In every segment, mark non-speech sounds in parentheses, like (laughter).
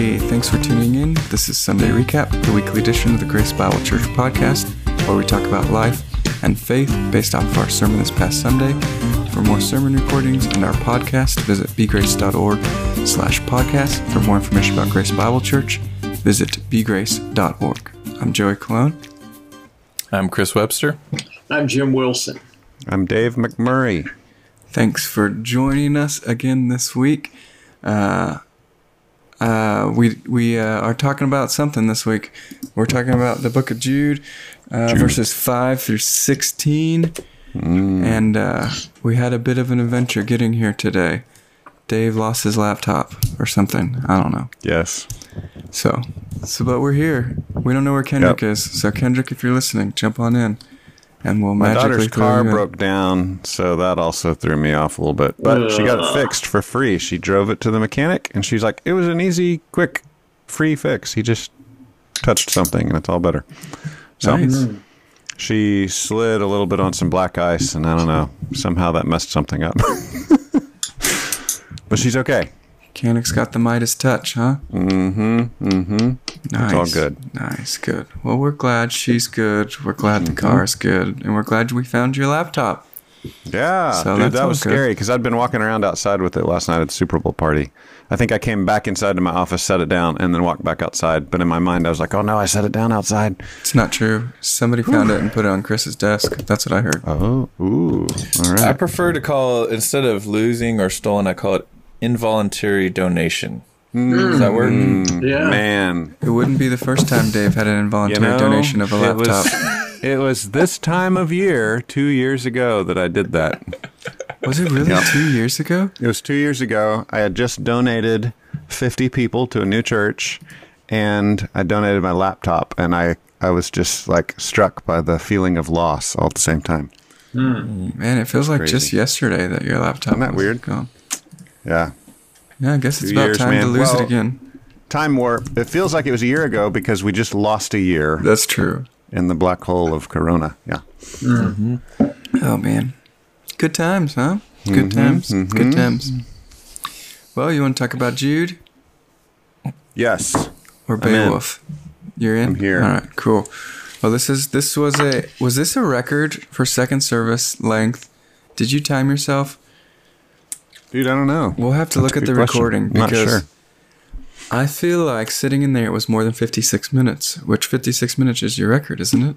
Hey, thanks for tuning in. This is Sunday Recap, the weekly edition of the Grace Bible Church podcast, where we talk about life and faith based off of our sermon this past Sunday. For more sermon recordings and our podcast, visit bgrace.org slash podcast. For more information about Grace Bible Church, visit bgrace.org. I'm Joey Cologne. I'm Chris Webster. I'm Jim Wilson. I'm Dave McMurray. Thanks for joining us again this week. Uh, uh, we we uh, are talking about something this week. We're talking about the book of Jude, uh, verses 5 through 16. And uh, we had a bit of an adventure getting here today. Dave lost his laptop or something. I don't know. Yes. So, so but we're here. We don't know where Kendrick Yep. is. So Kendrick, if you're listening, jump on in, and we'll My daughter's car you broke down, so that also threw me off a little bit. But she got it fixed for free. She drove it to the mechanic, and she's like, "It was an easy, quick, free fix. He just touched something, and it's all better." So Nice. she slid a little bit on some black ice, and I don't know. Somehow that messed something up. (laughs) but she's okay. Mechanic's got the Midas touch, huh? Mm-hmm. Mm-hmm. Nice. all good. Nice, good. Well, we're glad she's good. We're glad Mm-hmm. the car's good, and we're glad we found your laptop. Yeah, So dude, that was good. scary because I'd been walking around outside with it last night at the Super Bowl party. I think I came back inside to my office, set it down, and then walked back outside. But in my mind, I was like, "Oh no, I set it down outside." It's not true. Somebody found it and put it on Chris's desk. That's what I heard. Oh, ooh, all I prefer to call instead of losing or stolen, I call it involuntary donation. Does that work? Mm-hmm. Yeah. Man, It wouldn't be the first time Dave had an you involuntary know, donation of a it laptop. was (laughs) it was this time of year two years ago that I did that. Was it really Yep. two years ago? It was two years ago. I had just donated fifty people to a new church, and I donated my laptop, and I I was just like struck by the feeling of loss all at the same time. Man, it feels like just yesterday that your laptop Isn't that was weird? gone. Yeah. Yeah, I guess it's Two about years, time to man. lose it again. time warp. It feels like it was a year ago because we just lost a year That's true. in the black hole of Corona. Yeah. Oh man, good times, huh? Mm-hmm, Good times. Good times. Well, you want to talk about Jude Yes. or in. Beowulf? You're in. I'm here. All right, cool. Well, this is this was a was this a record for second service length? Did you time yourself? Dude, I don't know. We'll have to That's look at the question. recording I'm not because sure. I feel like sitting in there it was more than 56 minutes, which 56 minutes is your record, isn't it?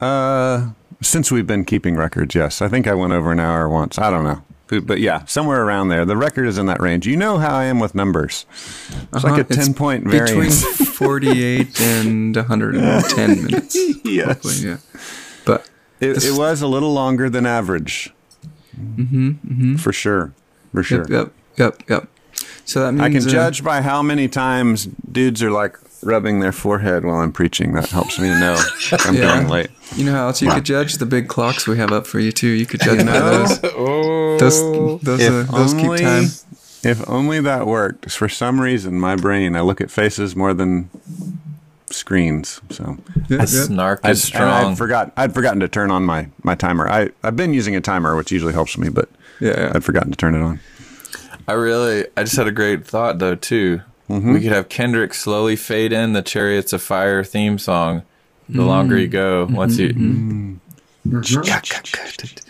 Uh, since we've been keeping records, yes. I think I went over an hour once. I don't know. But but yeah, somewhere around there. The record is in that range. You know how I am with numbers. It's like Uh-huh, a (laughs) 10 point variance. between 48 and 110 minutes. (laughs) yes. Hopefully, yeah. But It, This- it was a little longer than average. Mm-hmm, For sure. For sure. Yep, yep, yep, yep. So that means I can uh, judge by how many times dudes are like rubbing their forehead while I'm preaching. That helps me to know I'm (laughs) Yeah. going late. You know how else you could judge the big clocks we have up for you too. You could judge by know? those. Oh, Those, those, uh, those keep time. if only that worked. For some reason, my brain, I look at faces more than screens. So Yeah, yeah. snark I'd, is and strong. I'd forgot. I'd forgotten to turn on my my timer. I I've been using a timer, which usually helps me, but Yeah, yeah. I'd forgotten to turn it on. I really, I just had a great thought though too. Mm-hmm. We could have Kendrick slowly fade in the Chariots of Fire theme song. The longer you go, mm-hmm, once you.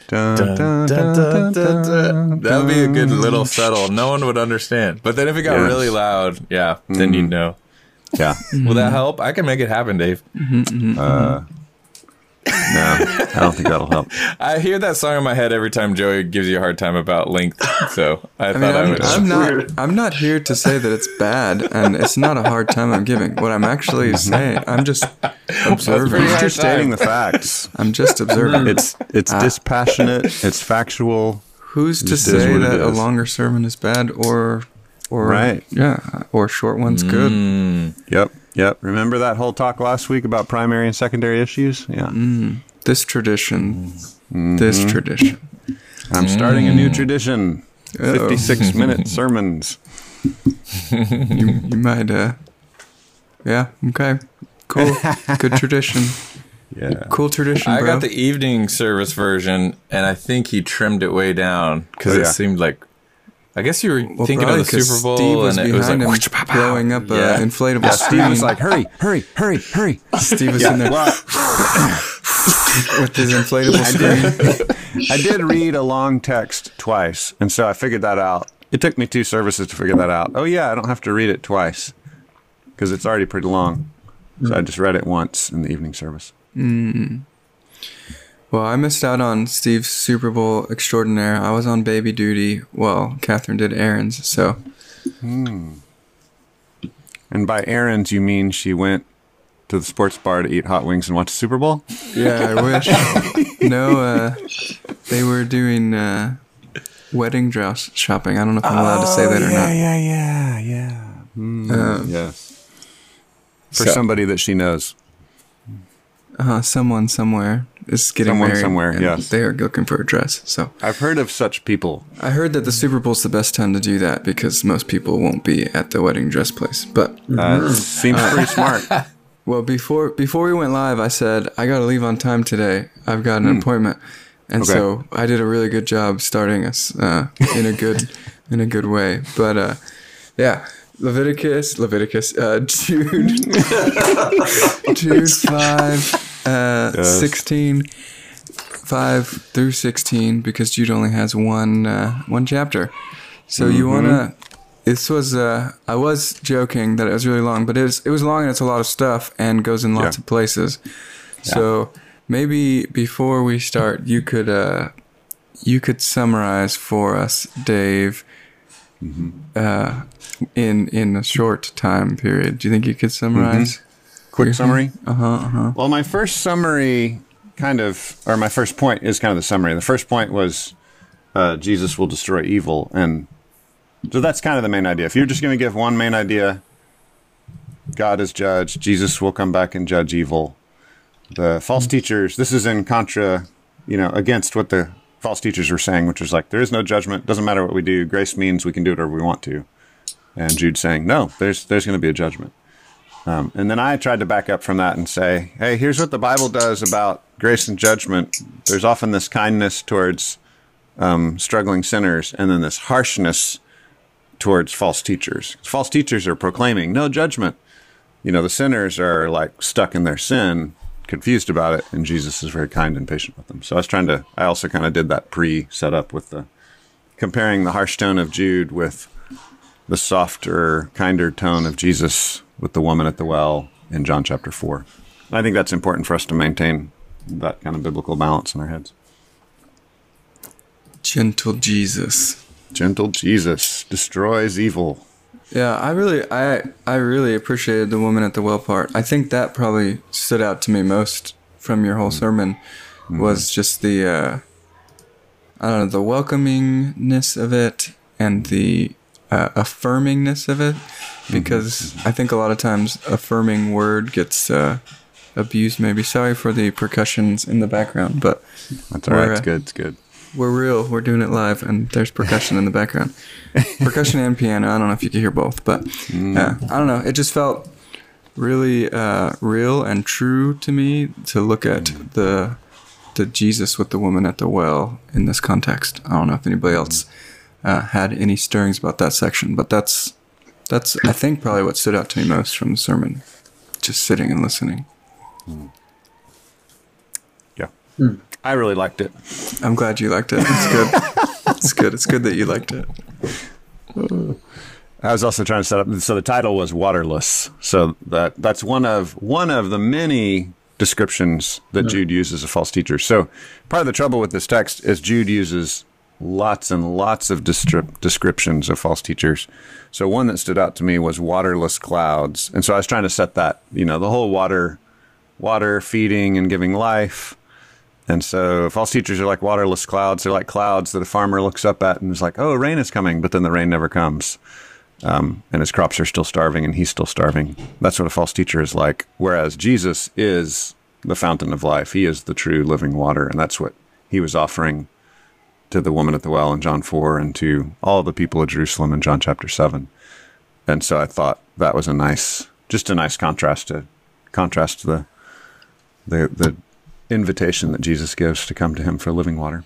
Dun, dun, dun, dun. That would be a good little subtle. No one would understand. But then if it got Yes. really loud, yeah, then you'd mm-hmm. know. Yeah. (laughs) Will that help? I can make it happen, Dave. Mm-hmm, mm-hmm. Uh, no, I don't think that'll help. (laughs) I hear that song in my head every time Joey gives you a hard time about length. So I, I thought mean, I I'm, would. I'm not. Weird. (laughs) I'm not here to say that it's bad, and it's not a hard time I'm giving. What I'm actually mm-hmm. saying, I'm just observing. pretty He's just stating the facts. I'm just observing. Mm. It's it's uh, dispassionate. It's factual. Who's to say that a longer sermon is bad or, or Right. Yeah, or short one's good. Mm, Yep. Yep. Remember that whole talk last week about primary and secondary issues? Yeah. This tradition. This tradition. I'm starting a new tradition. Uh-oh. 56 (laughs) minute sermons. you, you might. Uh, yeah. Okay. Cool. Good tradition. (laughs) Yeah. Cool tradition, I bro. got the evening service version, and I think he trimmed it way down because Oh, it seemed like. I guess you were Well, thinking probably of the 'cause Super Bowl, Steve was and it was like. behind him. whoosh, pop, blowing up uh, Yeah. a inflatable Yeah. Steve was like, "Hurry, hurry, hurry, hurry!" Steve was in there Well, (laughs) with his inflatable screen. (laughs) I did read a long text twice, and so I figured that out. It took me two services to figure that out. Oh yeah, I don't have to read it twice because it's already pretty long. So I mm. just read it once in the evening service. Mm. Well, I missed out on Steve's Super Bowl extraordinaire. I was on baby duty while Catherine did errands. So Hmm. And by errands, you mean she went to the sports bar to eat hot wings and watch the Super Bowl? yeah, I wish. (laughs) no, uh, they were doing uh, wedding dress shopping. I don't know if I'm allowed to say that or not. yeah, yeah, yeah. Um, Yes. For So- somebody that she knows. Uh, someone somewhere is getting Someone married. somewhere, and yes. They are looking for a dress. So I've heard of such people. I heard that the Super Bowl's the best time to do that because most people won't be at the wedding dress place. But Uh, seems pretty smart. (laughs) well, before before we went live, I said I got to leave on time today. I've got an appointment, and Okay. so I did a really good job starting us uh, in a good (laughs) in a good way. But uh, yeah, Leviticus, Leviticus, uh, (laughs) Jude, Jude five, uh, Yes. sixteen. 5 through 16 because Jude only has one uh, one chapter. So you Mm-hmm. want to this was uh I was joking that it was really long, but it was it was long and it's a lot of stuff and goes in lots Yeah. of places. So maybe before we start you could uh you could summarize for us, Dave, Mm-hmm. uh, in in a short time period. Do you think you could summarize? Quick summary. Uh huh. Uh huh. Well, my first summary, kind of, or my first point is kind of the summary. The first point was uh, Jesus will destroy evil, and so that's kind of the main idea. If you're just going to give one main idea, God is judge, Jesus will come back and judge evil. The false teachers, this is in contra, you know, against what the false teachers were saying, which was like there is no judgment, doesn't matter what we do. Grace means we can do whatever we want to. And Jude saying, no, there's there's going to be a judgment. Um, and then I tried to back up from that and say, hey, here's what the Bible does about grace and judgment. There's often this kindness towards um, struggling sinners, and then this harshness towards false teachers. False teachers are proclaiming no judgment. You know, the sinners are like stuck in their sin, confused about it, and Jesus is very kind and patient with them. So I was trying to, I also kind of did that pre setup with the comparing the harsh tone of Jude with the softer, kinder tone of Jesus with the woman at the well in John chapter 4. I think that's important for us to maintain that kind of biblical balance in our heads. Gentle Jesus. Gentle Jesus destroys evil. Yeah, I really, I, I really appreciated the woman at the well part. I think that probably stood out to me most from your whole sermon, was just the, uh, I don't know, the welcomingness of it and the uh, affirmingness of it, because I think a lot of times affirming word gets uh, abused. Maybe sorry for the percussions in the background, but That's all right. It's uh, good. It's good. we're real. We're doing it live, and there's percussion in the background. (laughs) percussion and piano. I don't know if you can hear both, but yeah, I don't know. It just felt really uh, real and true to me to look at the the Jesus with the woman at the well in this context. I don't know if anybody else uh, had any stirrings about that section, but that's that's I think probably what stood out to me most from the sermon. Just sitting and listening. Yeah. I really liked it. I'm glad you liked it. It's good. it's good. It's good that you liked it. I was also trying to set up. So the title was "Waterless." So that that's one of one of the many descriptions that Jude uses of false teachers. So part of the trouble with this text is Jude uses lots and lots of descrip- descriptions of false teachers. So one that stood out to me was waterless clouds, and so I was trying to set that. You know, the whole water, water feeding and giving life. And so false teachers are like waterless clouds. They're like clouds that a farmer looks up at and is like, "Oh, rain is coming," but then the rain never comes um, and his crops are still starving and he's still starving. That's what a false teacher is like. Whereas Jesus is the fountain of life, he is the true living water, and that's what he was offering to the woman at the well in John 4 and to all the people of Jerusalem in John chapter 7. And so I thought that was a nice, just a nice contrast to contrast to the the the invitation that Jesus gives to come to him for living water.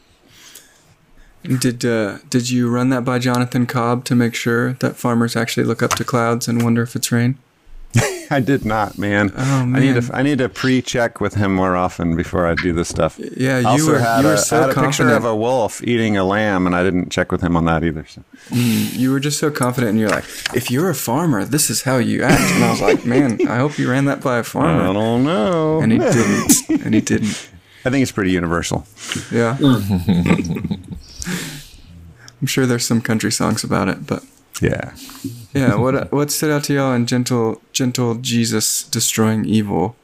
Did uh, did you run that by Jonathan Cobb to make sure that farmers actually look up to clouds and wonder if it's rain? (laughs) I did not, man. Oh, I need to I need to pre-check with him more often before I do this stuff. Yeah, you also were had you were a, so I had a picture confident. of a wolf eating a lamb, and I didn't check with him on that either. So. Mm, you were just so confident, and you're like, if you're a farmer, this is how you act. And I was like, man, I hope you ran that by a farmer. I don't know. And he (laughs) didn't. And he didn't. I think it's pretty universal. Yeah. (laughs) I'm sure there's some country songs about it, but Yeah. yeah. What what stood out to y'all in gentle gentle Jesus destroying evil?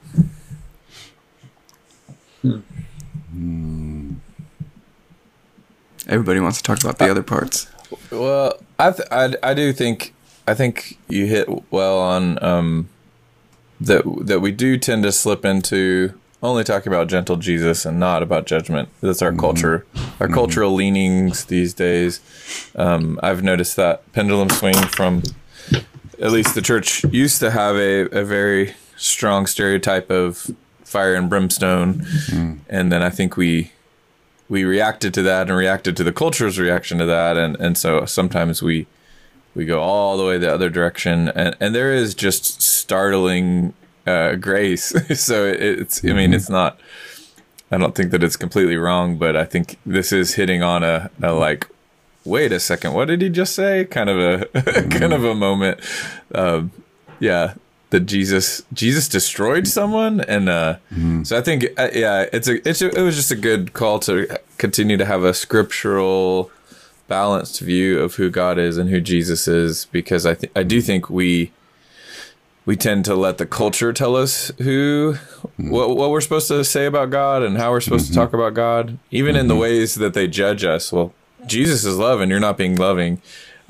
Everybody wants to talk about the other parts. Well, I, th- I I do think I think you hit well on um, that that we do tend to slip into only talking about gentle Jesus and not about judgment. That's our mm-hmm. culture, our mm-hmm. cultural leanings these days. Um, I've noticed that pendulum swing from at least the church used to have a, a very strong stereotype of fire and brimstone, mm-hmm. and then I think we we reacted to that and reacted to the culture's reaction to that. And and so sometimes we we go all the way the other direction. And and there is just startling uh grace. (laughs) So it, it's i mean it's not i don't think that it's completely wrong but i think this is hitting on a, a like wait a second what did he just say? Kind of a (laughs) kind of a moment. Um yeah that Jesus Jesus destroyed someone, and uh, so I think uh, yeah, it's a it's a, it was just a good call to continue to have a scriptural balanced view of who God is and who Jesus is, because I th- I do think we we tend to let the culture tell us who what what we're supposed to say about God and how we're supposed to talk about God, even in the ways that they judge us. Well, Jesus is love, and you're not being loving.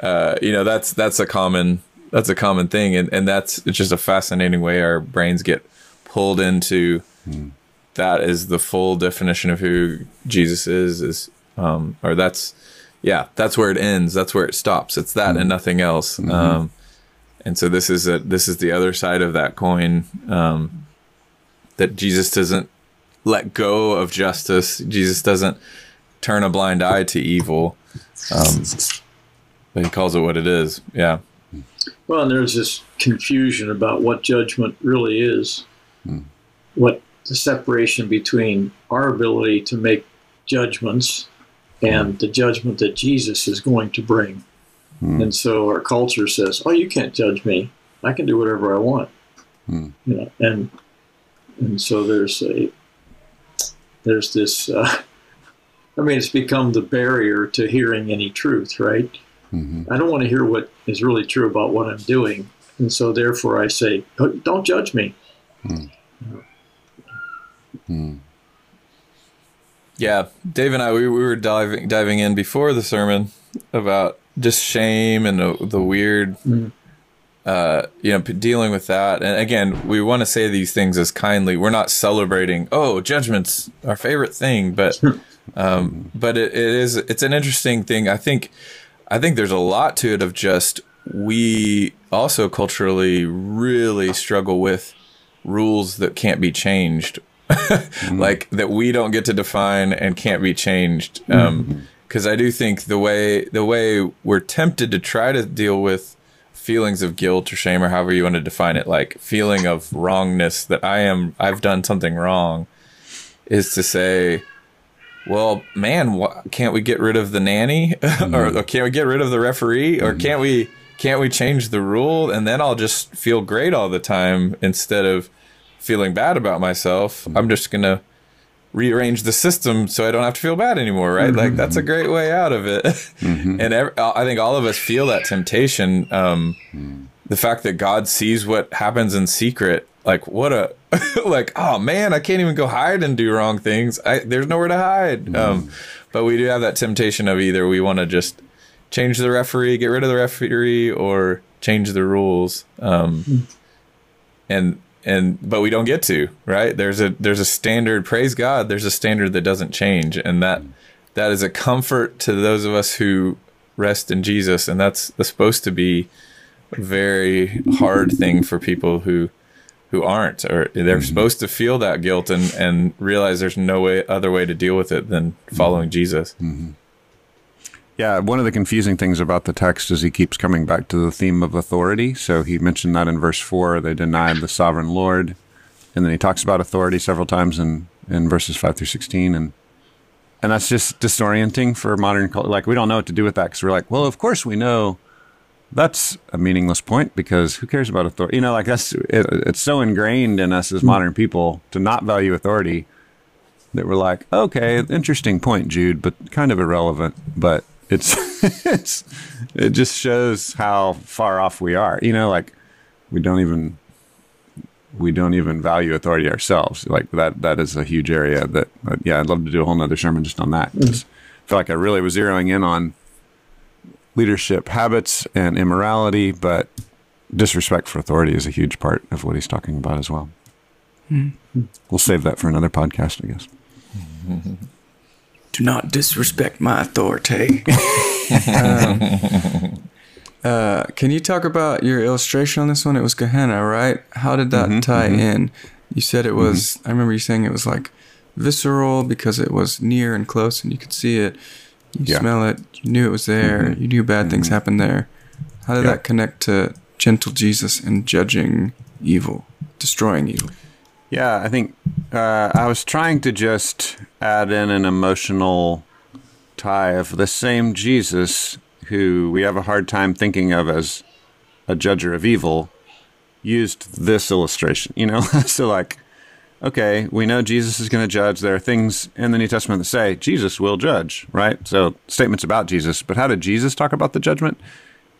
Uh, you know that's that's a common that's a common thing, and and that's it's just a fascinating way our brains get pulled into. That is the full definition of who Jesus is. Is um, or that's yeah, that's where it ends. That's where it stops. It's that and nothing else. Um, and so this is a this is the other side of that coin. Um, that Jesus doesn't let go of justice. Jesus doesn't turn a blind eye to evil. Um, but he calls it what it is. Yeah. Well, and there's this confusion about what judgment really is, what the separation between our ability to make judgments and the judgment that Jesus is going to bring. Hmm. And so our culture says, "Oh, you can't judge me. I can do whatever I want." Hmm. You know, and and so there's a there's this. Uh, (laughs) I mean, it's become the barrier to hearing any truth, right? Mm-hmm. I don't want to hear what is really true about what I'm doing. And so therefore I say, "Oh, don't judge me. Hmm. Yeah, Dave and I we, we were diving diving in before the sermon about just shame and the, the weird, uh, you know, dealing with that. And again, we want to say these things as kindly. We're not celebrating. Oh, judgment's our favorite thing, but (laughs) um, but it, it is it's an interesting thing. I think I think there's a lot to it of just we also culturally really struggle with rules that can't be changed (laughs) like that we don't get to define and can't be changed um because i do think the way the way we're tempted to try to deal with feelings of guilt or shame or however you want to define it like feeling of wrongness that i am i've done something wrong is to say well man wh- can't we get rid of the nanny? (laughs) Or, mm-hmm. or can't we get rid of the referee? Or mm-hmm. can't we can't we change the rule? And then i'll just feel great all the time instead of feeling bad about myself. Mm-hmm. I'm just gonna rearrange the system so i don't have to feel bad anymore right? Like that's a great way out of it. (laughs) And ev i think all of us feel that temptation um, the fact that god sees what happens in secret like what a (laughs) like oh man i can't even go hide and do wrong things. I, there's nowhere to hide. Um, but we do have that temptation of either we want to just change the referee get rid of the referee or change the rules um, and and but we don't get to right? There's a there's a standard praise god there's a standard that doesn't change. And that that is a comfort to those of us who rest in jesus. And that's, that's supposed to be a very hard thing for people who who aren't or they're mm-hmm. supposed to feel that guilt and and realize there's no way other way to deal with it than following mm-hmm. jesus mm-hmm. Yeah, one of the confusing things about the text is he keeps coming back to the theme of authority. So he mentioned that in verse 4, they denied the sovereign Lord. And then he talks about authority several times in, in verses 5 through 16. And and that's just disorienting for modern culture. Like, we don't know what to do with that because we're like, well, of course we know that's a meaningless point because who cares about authority? You know, like that's it, it's so ingrained in us as mm-hmm. modern people to not value authority that we're like, okay, interesting point, Jude, but kind of irrelevant. But it's (laughs) it's it just shows how far off we are. You know, like we don't even we don't even value authority ourselves. Like that that is a huge area that uh, yeah, I'd love to do a whole nother sermon just on that. 'cause I feel like I really was zeroing in on leadership habits and immorality, but disrespect for authority is a huge part of what he's talking about as well. We'll save that for another podcast, I guess. (laughs) Do not disrespect my authority. (laughs) Um, uh, can you talk about your illustration on this one? It was Gehenna, right? How did that Mhm, tie mhm. in? You said it was, I remember you saying it was like visceral because it was near and close and you could see it. You Yeah. smell it. You knew it was there. Mhm. You knew bad things Mhm. happened there. How did Yeah. that connect to gentle Jesus and judging evil, destroying evil? Yeah, I think uh, I was trying to just add in an emotional tie of the same Jesus who we have a hard time thinking of as a judger of evil used this illustration, you know? (laughs) so, like, okay, we know Jesus is going to judge. There are things in the New Testament that say Jesus will judge, right? So, statements about Jesus. But how did Jesus talk about the judgment?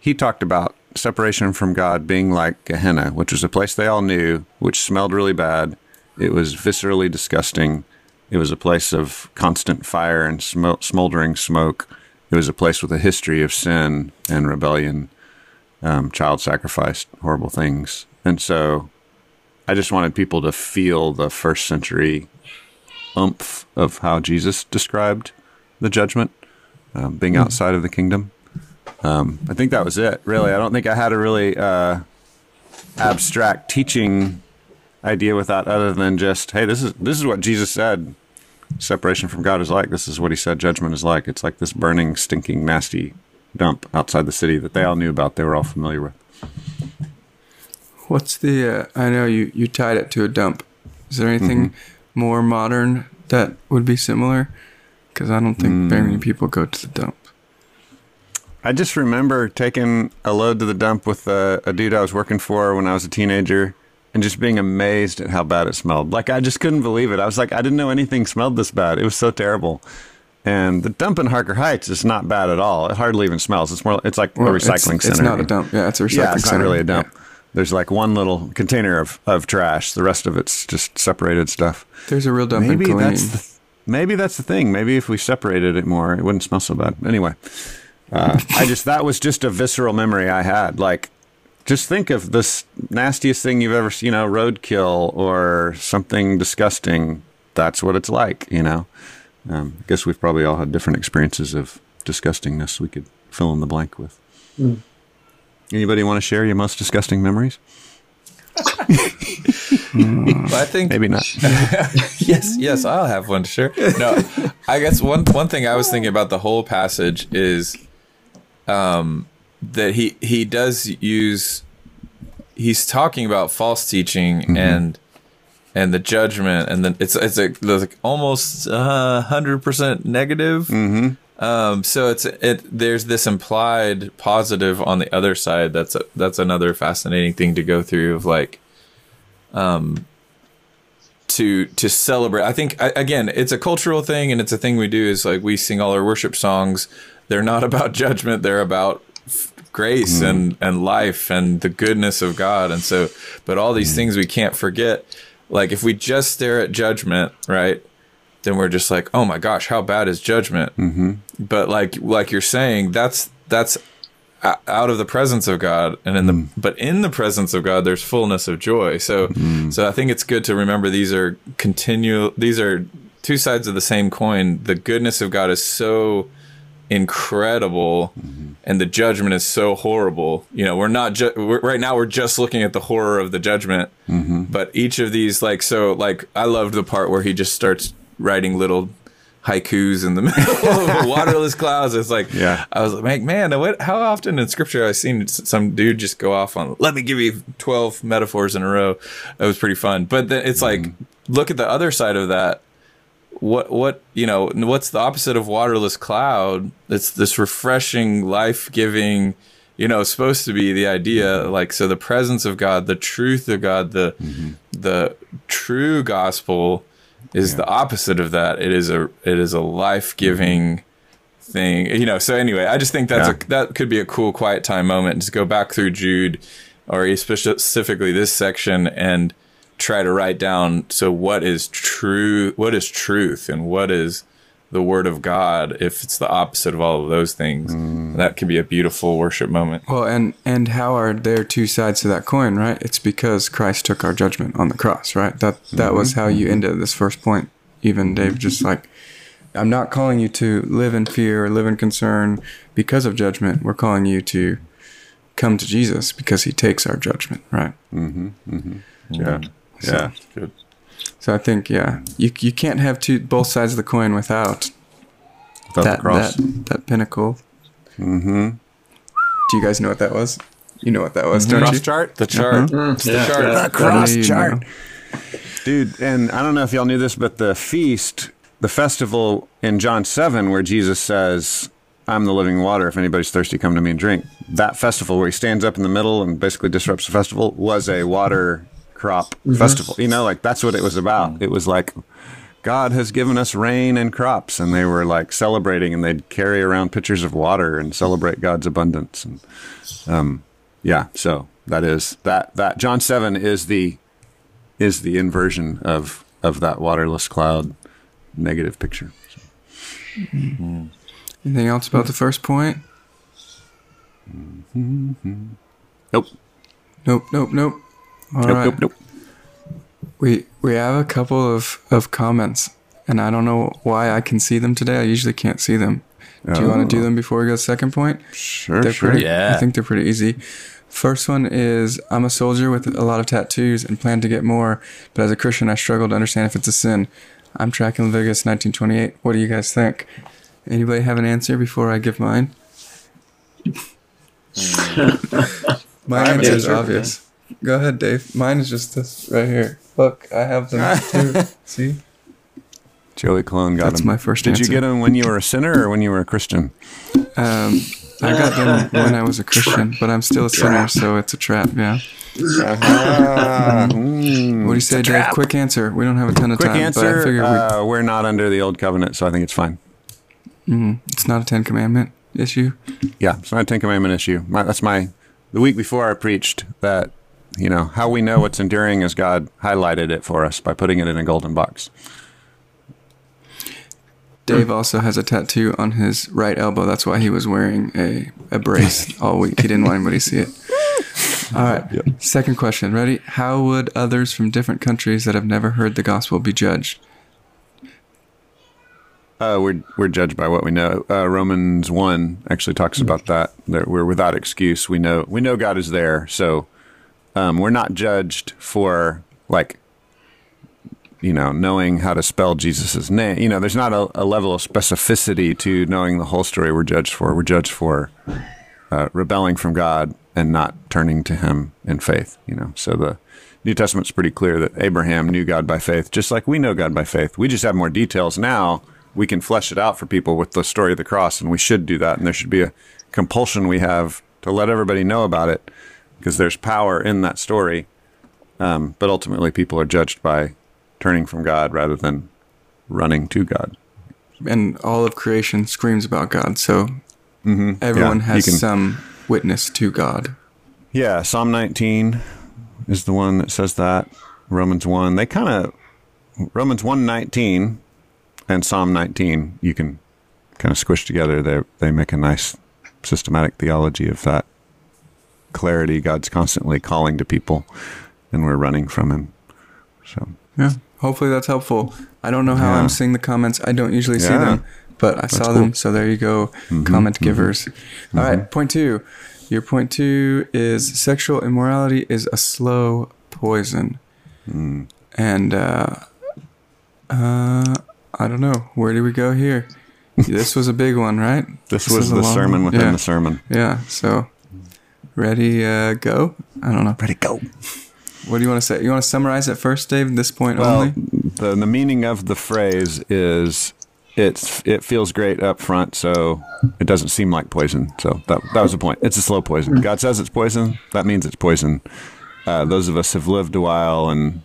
He talked about separation from God being like Gehenna, which was a place they all knew, which smelled really bad. It was viscerally disgusting. It was a place of constant fire and smo- smoldering smoke. It was a place with a history of sin and rebellion, um, child sacrifice, horrible things. And so I just wanted people to feel the first century umph of how Jesus described the judgment, um, being outside of the kingdom. Um, I think that was it, really. I don't think I had a really uh, abstract teaching idea with that other than just, hey, this is this is what Jesus said separation from God is like. This is what he said judgment is like. It's like this burning, stinking, nasty dump outside the city that they all knew about, they were all familiar with. What's the? Uh, I know you you tied it to a dump. Is there anything Mm-hmm. more modern that would be similar? Because I don't think Mm. very many people go to the dump. I just remember taking a load to the dump with a, a dude I was working for when I was a teenager and just being amazed at how bad it smelled. Like, I just couldn't believe it. I was like, I didn't know anything smelled this bad. It was so terrible. And the dump in Harker Heights is not bad at all. It hardly even smells. It's more, it's like Well, a recycling it's, center. It's not a dump. Yeah, it's a recycling yeah, it's center. not really a dump. Yeah. There's like one little container of, of trash. The rest of it's just separated stuff. There's a real dump maybe that's the, maybe that's the thing. Maybe if we separated it more, it wouldn't smell so bad. Anyway, uh, I just that was just a visceral memory I had. Like, just think of this nastiest thing you've ever seen, you know, roadkill or something disgusting. That's what it's like, you know. Um, I guess we've probably all had different experiences of disgustingness. We could fill in the blank with. Anybody want to share your most disgusting memories? But I think Maybe not. (laughs) yes, yes, I'll have one to share. No, I guess one one thing I was thinking about the whole passage is, um, that he he does use, he's talking about false teaching and and the judgment and then it's it's a like almost hundred percent negative. Um, so it's it. There's this implied positive on the other side. That's a, that's another fascinating thing to go through. Of like, um, to to celebrate. I think I, again, it's a cultural thing, and it's a thing we do. Is like we sing all our worship songs. They're not about (laughs) judgment. They're about f- grace hmm. and and life and the goodness of God. And so, but all these hmm. things we can't forget. Like if we just stare at judgment, right? Then we're just like, oh my gosh, how bad is judgment? Mm-hmm. But like like you're saying, that's that's out of the presence of God and in the hmm. but in the presence of God there's fullness of joy. So so I think it's good to remember these are continual these are two sides of the same coin. The goodness of God is so incredible and the judgment is so horrible. You know, we're not ju- we're, right now we're just looking at the horror of the judgment. Mm-hmm. But each of these like so like I loved the part where he just starts writing little haikus in the (laughs) middle of waterless clouds. It's like, Yeah. I was like, man, what, how often in scripture I've seen some dude just go off on, let me give you 12 metaphors in a row. That was pretty fun. But then it's like, mm-hmm. look at the other side of that. What, what, you know, what's the opposite of waterless cloud? It's this refreshing, life giving, you know, supposed to be the idea. Mm-hmm. Like, so the presence of God, the truth of God, the, mm-hmm. the true gospel is the opposite of that. It is a it is a life giving mm-hmm. thing. You know. So anyway, I just think that's Yeah. a that could be a cool quiet time moment. Just go back through Jude, or especially specifically this section, and try to write down. So what is true? What is truth, and what is the word of God? If it's the opposite of all of those things, mm. that could be a beautiful worship moment. Well, and and how are there two sides to that coin, right? It's because Christ took our judgment on the cross, right? That that was how you mm-hmm. ended this first point. Even Dave, mm-hmm. just like I'm not calling you to live in fear or live in concern because of judgment. We're calling you to come to Jesus because He takes our judgment, right? Mm-hmm. Yeah. Yeah. Yeah good. So I think, yeah, you you can't have two both sides of the coin without Without that the cross. that that pinnacle. Mm-hmm. Do you guys know what that was? You know what that was, don't mm-hmm. cross you? chart. The chart. Mm-hmm. Mm-hmm. It's the yeah, chart. yeah. The cross There you chart. go. Dude, and I don't know if y'all knew this, but the feast, the festival in John 7, where Jesus says, I'm the living water. If anybody's thirsty, come to me and drink. That festival where he stands up in the middle and basically disrupts the festival was a water crop mm-hmm. festival. You know, like that's what it was about. Mm. It was like, God has given us rain and crops. And they were like celebrating and they'd carry around pitchers of water and celebrate God's abundance. And um, yeah, so that is that, that John 7 is the is the inversion of of that waterless cloud negative picture. Mm-hmm. Anything else about the first point? Mm-hmm. Nope. Nope, nope, nope. All Nope. right. Nope. Nope. We we have a couple of, of comments, and I don't know why I can see them today. I usually can't see them. Do you want to do them before we go to the second point? Sure. They're sure. pretty. Yeah. I think they're pretty easy. First one is I'm a soldier with a lot of tattoos and plan to get more, but as a Christian, I struggle to understand if it's a sin. I'm tracking Leviticus 1928. What do you guys think? Anybody have an answer before I give mine? (laughs) My answer is answer. obvious. Go ahead, Dave. Mine is just this right here. Look, I have them too. (laughs) See? Joey Cologne got That's him. my first Did answer. you get them when you were a sinner or when you were a Christian? Um, I got them when I was a Christian, but I'm still a sinner, so it's a trap. Yeah. What do you say, Dave? Quick answer. We don't have a ton of Quick time, but I answer: uh, We're not under the old covenant, so I think it's fine. we, mm, it's not a Ten Commandment issue. Yeah, it's not a Ten Commandment issue. My, that's my. The week before I preached that, you know, how we know what's enduring is God highlighted it for us by putting it in a golden box. Dave also has a tattoo on his right elbow. That's why he was wearing a, a brace (laughs) all week. He didn't want anybody to see it. All right. Second question. Ready? How would others from different countries that have never heard the gospel be judged? Uh, we're we're judged by what we know. Uh, Romans one actually talks about that. That we're without excuse. We know we know God is there, so um, we're not judged for like you know knowing how to spell Jesus's name. You know, there's not a, a level of specificity to knowing the whole story. We're judged for. We're judged for uh, rebelling from God and not turning to Him in faith. You know, so the New Testament's pretty clear that Abraham knew God by faith, just like we know God by faith. We just have more details now. We can flesh it out for people with the story of the cross, and we should do that. And there should be a compulsion we have to let everybody know about it because there's power in that story. Um, but ultimately, people are judged by turning from God rather than running to God. And all of creation screams about God, so everyone Mm-hmm. Yeah, has can- some witness to God. Yeah, Psalm 19 is the one that says that. Romans 1. They kind of Romans 119 and Psalm 19 you can kind of squish together. They they make a nice systematic theology of that clarity God's constantly calling to people and we're running from him. So, Yeah. Hopefully that's helpful. I don't know how Yeah. I'm seeing the comments. I don't usually see them, but I saw cool. Mm-hmm, them. So there you go, comment givers. All right, point two. Your point two is sexual immorality is a slow poison. Mm. And uh, uh, I don't know. Where do we go here? (laughs) this was a big one, right? This, was the sermon one. within yeah. the sermon. Yeah. So, ready, uh, go? I don't know. Ready, go. What do you want to say? You want to summarize it first, Dave? This point Well, only. the the meaning of the phrase is it's it feels great up front, so it doesn't seem like poison. So that that was the point. It's a slow poison. God says it's poison. That means it's poison. Uh, those of us have lived a while and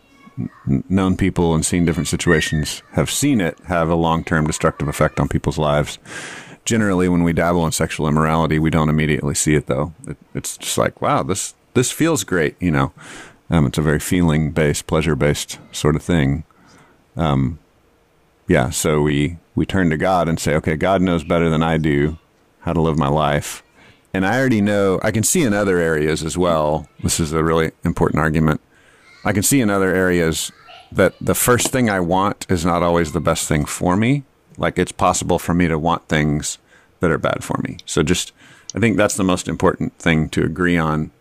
known people and seen different situations have seen it have a long term destructive effect on people's lives. Generally, when we dabble in sexual immorality, we don't immediately see it though. It, it's just like, wow, this this feels great, you know. Um, it's a very feeling based, pleasure based sort of thing. Um, yeah, so we we turn to God and say, okay, God knows better than I do how to live my life, and I already know. I can see in other areas as well. This is a really important argument. I can see in other areas that the first thing I want is not always the best thing for me. Like it's possible for me to want things that are bad for me. So just, I think that's the most important thing to agree on.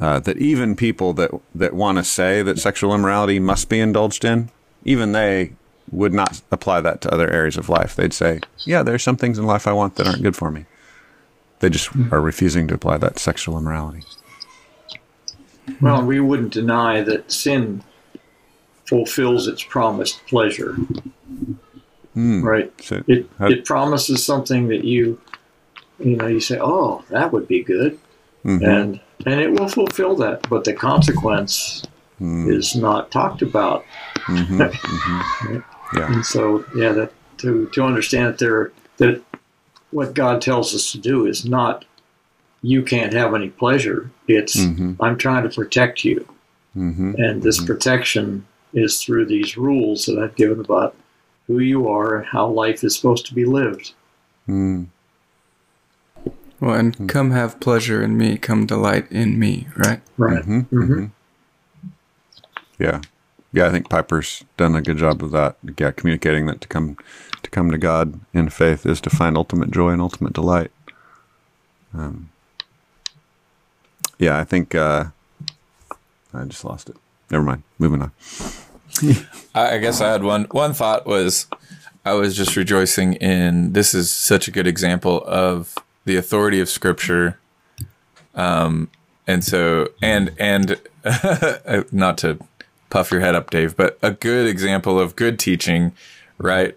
Uh, that even people that that want to say that sexual immorality must be indulged in, even they would not apply that to other areas of life. They'd say, "Yeah, there's some things in life I want that aren't good for me." They just are refusing to apply that to sexual immorality. Well, we wouldn't deny that sin fulfills its promised pleasure. Hmm. Right. So, It how- it promises something that you you know you say, "Oh, that would be good," mm-hmm. and and it will fulfill that. But the consequence hmm. is not talked about. Mm-hmm. Mm-hmm. (laughs) yeah, And so, yeah, that to to understand that there that what God tells us to do is not you can't have any pleasure. It's I'm trying to protect you, and this protection is through these rules that I've given about who you are and how life is supposed to be lived. Mm. Well, and come have pleasure in me. Come delight in me. Right. Right. Mm-hmm. yeah, yeah. I think Piper's done a good job of that. Yeah, communicating that to come to come to God in faith is to find ultimate joy and ultimate delight. Um, yeah, I think uh, I just lost it. Never mind. Moving on. I I guess I had one one thought was I was just rejoicing in this is such a good example of the authority of scripture. Um and so and and (laughs) not to puff your head up Dave, but a good example of good teaching, right?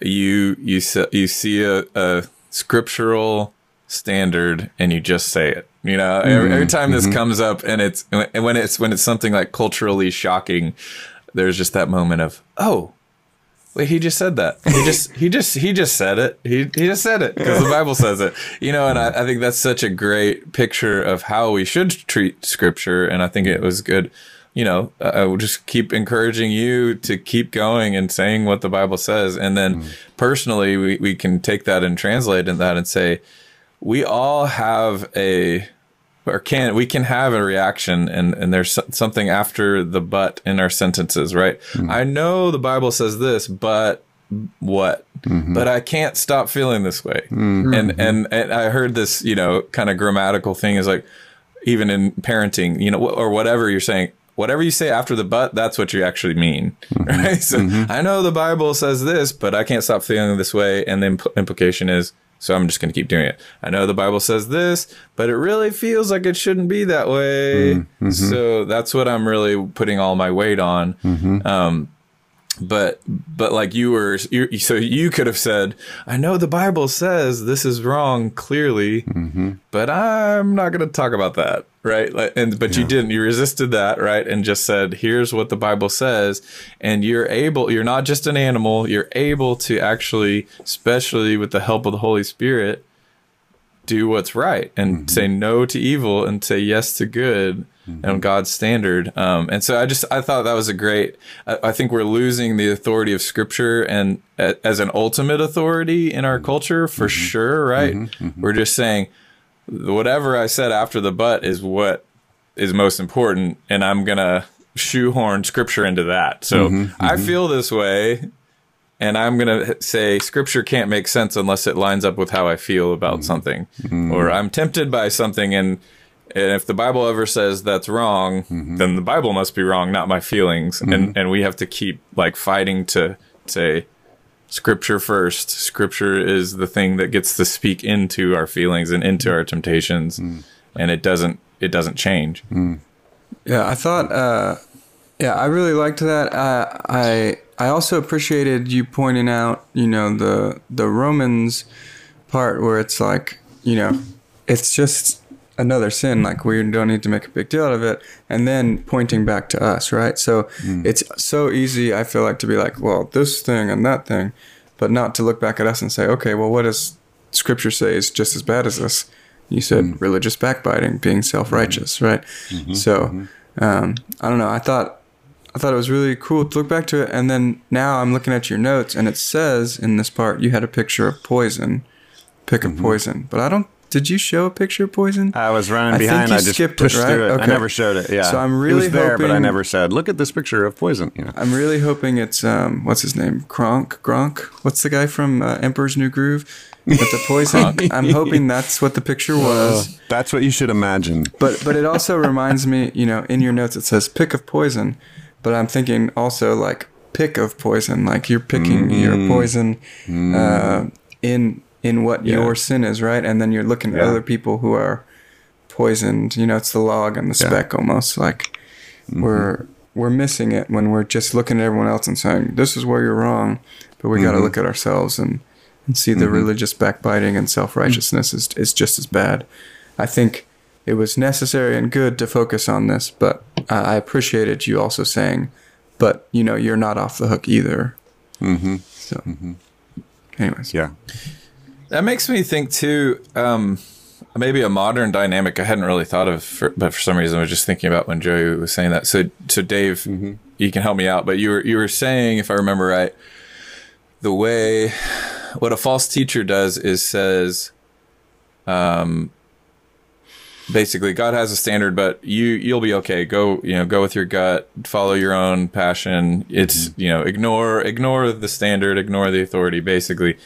You you you see a, a scriptural standard and you just say it. You know, every, every time this comes up and it's and when it's when it's something like culturally shocking, there's just that moment of oh wait he just said that. He just (laughs) he just he just said it. He, he just said it because the bible says it. You know and I, I think that's such a great picture of how we should treat scripture and i think it was good. You know uh, i will just keep encouraging you to keep going and saying what the bible says and then personally we, we can take that and translate in that and say we all have a or can we can have a reaction and and there's something after the but in our sentences right? Mm-hmm. I know the bible says this but what? Mm-hmm. But i can't stop feeling this way. Mm-hmm. And, and and i heard this you know kind of grammatical thing is like even in parenting you know or whatever you're saying whatever you say after the but that's what you actually mean (laughs) right? So i know the bible says this but i can't stop feeling this way. And the impl- implication is so i'm just going to keep doing it. I know the bible says this but it really feels like it shouldn't be that way. So that's what i'm really putting all my weight on. Um, but but like you were you, so you could have said i know the bible says this is wrong clearly mm-hmm. but i'm not going to talk about that right? Like, and but you didn't. You resisted that right? And just said here's what the bible says. And you're able you're not just an animal. You're able to actually especially with the help of the holy spirit do what's right and mm-hmm. say no to evil and say yes to good and mm-hmm. God's standard. Um, and so I just I thought that was a great. I, I think we're losing the authority of Scripture and a, as an ultimate authority in our culture for mm-hmm. sure. Right? Mm-hmm. We're just saying whatever I said after the but is what is most important, and I'm gonna shoehorn Scripture into that. So I feel this way and I'm going to say scripture can't make sense unless it lines up with how I feel about something. Or I'm tempted by something and and if the Bible ever says that's wrong, then the Bible must be wrong, not my feelings. And and we have to keep like fighting to say scripture first. Scripture is the thing that gets to speak into our feelings and into our temptations, and it doesn't it doesn't change. Yeah, I thought. Uh, yeah, I really liked that. Uh, I I also appreciated you pointing out, you know, the the Romans part where it's like, you know, it's just another sin. Like we don't need to make a big deal out of it, and then pointing back to us, right? So hmm. it's so easy. I feel like to be like, well, this thing and that thing, but not to look back at us and say, okay, well, what does Scripture say is just as bad as this? You said hmm. religious backbiting, being self righteous, hmm. right? Mm-hmm. So mm-hmm. um, I don't know. I thought I thought it was really cool to look back to it, and then now I'm looking at your notes, and it says in this part you had a picture of poison, pick of mm-hmm. poison, but I don't. Did you show a picture of poison? I was running I behind. you I just skipped it, pushed right? through it. I never showed it. Yeah. So I'm it really was there, but I never said, "Look at this picture of poison." You know. I'm really hoping it's um, what's his name, Kronk. Kronk. What's the guy from uh, Emperor's New Groove? With the poison. (laughs) I'm hoping that's what the picture was. That's what you should imagine. But but it also (laughs) reminds me, you know, in your notes it says pick of poison, but I'm thinking also like pick of poison, like you're picking your poison uh, in in what Yeah. your sin is, right? And then you're looking at Yeah. other people who are poisoned. You know, it's the log and the Yeah. speck almost. Like we're we're missing it when we're just looking at everyone else and saying this is where you're wrong, but we got to look at ourselves and and see the religious backbiting and self righteousness is is just as bad. I think it was necessary and good to focus on this, but uh, I appreciated you also saying, but you know, you're not off the hook either. Mm-hmm. So, anyways, Yeah. That makes me think too. Um, maybe a modern dynamic I hadn't really thought of, for, but for some reason I was just thinking about when Joey was saying that. So, so Dave, you can help me out. But you were you were saying, if I remember right, the way what a false teacher does is says, um, basically God has a standard, but you you'll be okay. Go you know go with your gut, follow your own passion. It's you know ignore ignore the standard, ignore the authority. Basically,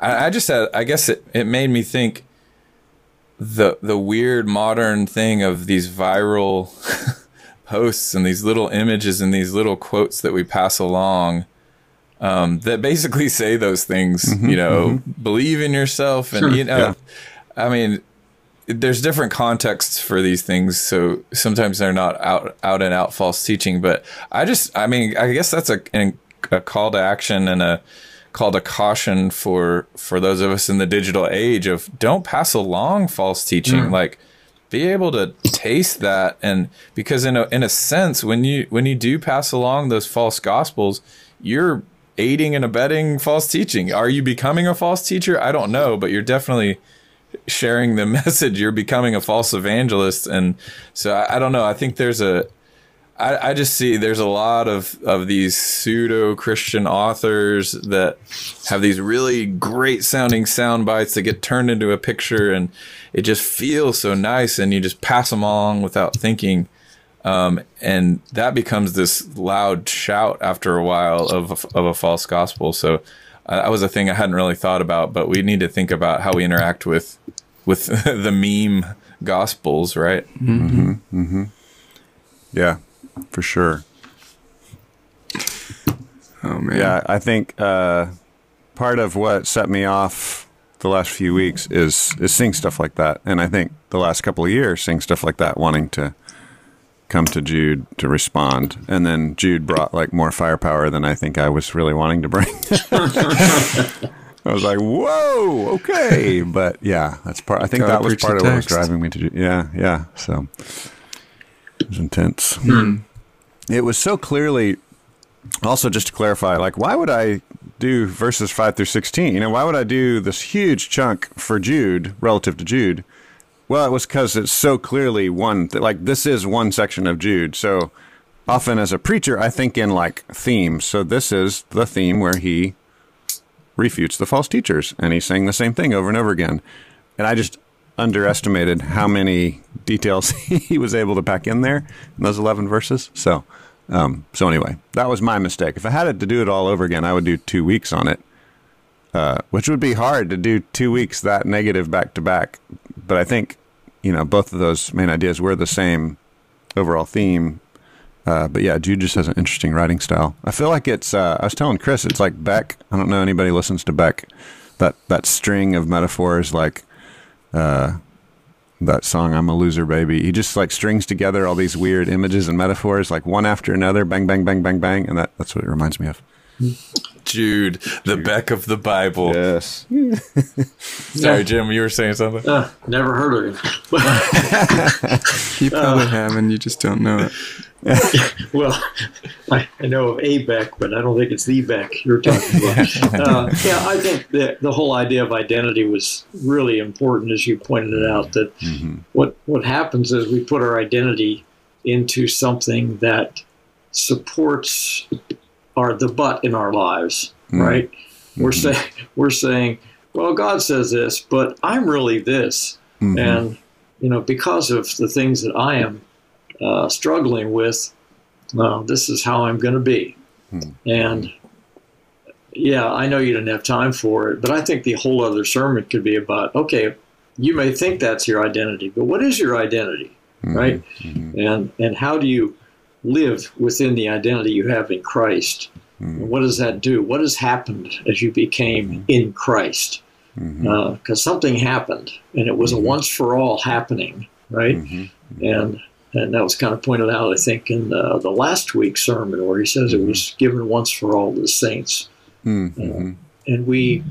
I, I just had I guess it, it made me think the the weird modern thing of these viral (laughs) posts and these little images and these little quotes that we pass along um, that basically (laughs) say those things. Mm-hmm, you know, mm-hmm. believe in yourself, and you know, yeah. I mean, there's different contexts for these things, so sometimes they're not out out and out false teaching. But I just, I mean, I guess that's a a call to action and a call a caution for for those of us in the digital age of don't pass along false teaching. Mm. Like be able to taste that. And because in a in a sense when you when you do pass along those false gospels you're aiding and abetting false teaching. Are you becoming a false teacher? I don't know but you're definitely sharing the (laughs) message. You're becoming a false evangelist. And so i, I don't know. I think there's a I, I just see there's a lot of, of these pseudo Christian authors that have these really great sounding sound bites that get turned into a picture and it just feels so nice and you just pass them along without thinking. Um, and that becomes this loud shout after a while of, of a false gospel. So uh, that was a thing I hadn't really thought about, but we need to think about how we interact with, with (laughs) the meme gospels, right? Mm-hmm. Mm-hmm. Yeah. For sure. oh man, Yeah, I think uh, part of what set me off the last few weeks is is seeing stuff like that, and I think the last couple of years seeing stuff like that, wanting to come to Jude to respond, and then Jude brought like more firepower than I think I was really wanting to bring. (laughs) I was like, "Whoa, okay," but yeah, that's part. I think Gotta that was part of what was driving me to do. Yeah, yeah. So it was intense. Hmm. It was so clearly also just to clarify like why would i do verses 5 through 16 you know why would i do this huge chunk for jude relative to jude? Well it was because it's so clearly one like this is one section of jude. So often as a preacher i think in like themes. So this is the theme where he refutes the false teachers and he's saying the same thing over and over again. And i just underestimated how many details (laughs) he was able to pack in there in those 11 verses so um, so anyway, that was my mistake. If I had it to do it all over again, I would do two weeks on it, uh, which would be hard to do two weeks that negative back to back. But I think, you know, both of those main ideas were the same overall theme, Uh, but yeah, Jude just has an interesting writing style. I feel like it's. Uh, I was telling Chris, it's like Beck. I don't know anybody listens to Beck. That that string of metaphors, like uh, that song "I'm a Loser, Baby." He just like strings together all these weird images and metaphors, like one after another, bang, bang, bang, bang, bang, and that that's what it reminds me of. Jude, the Beck of the Bible. Yes. (laughs) Sorry, Jim, you were saying something. Uh, never heard of him. (laughs) You probably have, and you just don't know it. (laughs) well, I, I know of a Beck, but I don't think it's the Beck you're talking about. uh, yeah, I think that the whole idea of identity was really important, as you pointed it out. That what what happens is we put our identity into something that supports our the but in our lives, mm. right? We're mm-hmm. saying we're saying, well, God says this, but I'm really this, mm-hmm. and you know, because of the things that I am uh, struggling with, well, this is how I'm going to be. Mm. And yeah, I know you didn't have time for it, but I think the whole other sermon could be about okay, you may think that's your identity, but what is your identity, mm-hmm. right? And and how do you live within the identity you have in Christ? And what does that do? What has happened as you became mm-hmm. in Christ? Mm-hmm. Uh, because something happened, and it was a once for all happening, right? And and that was kind of pointed out, I think, in uh, the last week's sermon, where he says it was given once for all to the saints. Uh, and we,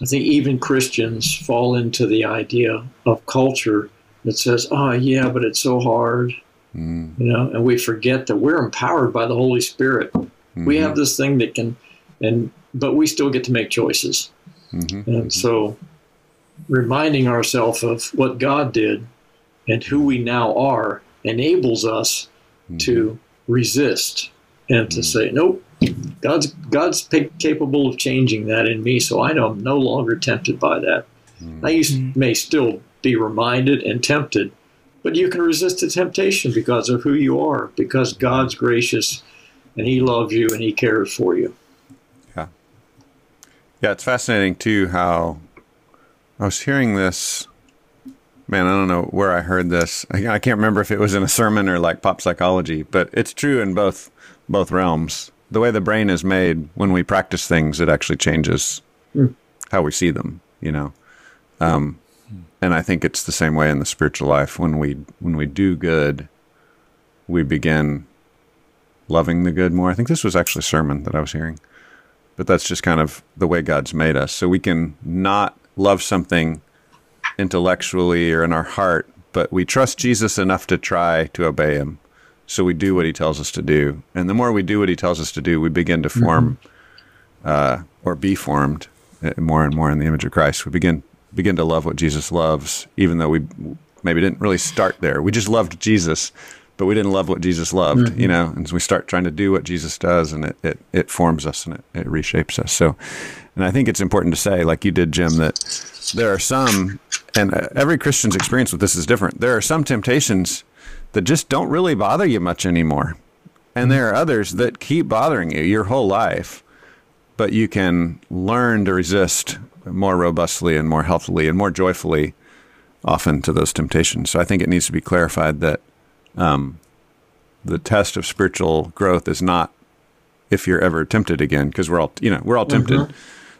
I think, even Christians fall into the idea of culture that says, "Oh, yeah, but it's so hard," Mm. you know, and we forget that we're empowered by the Holy Spirit. We have mm-hmm. this thing that can, and but we still get to make choices. Mm-hmm. And mm-hmm. so, reminding ourselves of what God did and who we now are enables us to resist and to say, nope, God's God's pa- capable of changing that in me, so I know I'm no longer tempted by that. Now you s may still be reminded and tempted, but you can resist the temptation because of who you are, because God's gracious and He loves you and He cares for you. Yeah, Yeah, it's fascinating too how I was hearing this. Man, I don't know where I heard this. I I can't remember if it was in a sermon or like pop psychology, but it's true in both both realms. The way the brain is made when we practice things, it actually changes how we see them. You know, um, and I think it's the same way in the spiritual life. When we when we do good, we begin loving the good more. I think this was actually a sermon that I was hearing but that's just kind of the way God's made us. So we can not love something intellectually or in our heart, but we trust Jesus enough to try to obey him. So we do what he tells us to do. And the more we do what he tells us to do, we begin to form uh, or be formed uh, more and more in the image of Christ. We begin begin to love what Jesus loves, even though we maybe didn't really start there. We just loved Jesus, but we didn't love what Jesus loved, you know. And so we start trying to do what Jesus does, and it it, it forms us and it, it reshapes us. So, and I think it's important to say, like you did, Jim, that there are some, and uh, every Christian's experience with this is different. There are some temptations that just don't really bother you much anymore, and there are others that keep bothering you your whole life but you can learn to resist more robustly and more healthily and more joyfully often to those temptations. So I think it needs to be clarified that um, the test of spiritual growth is not if you're ever tempted again, because we're all you know we're all tempted.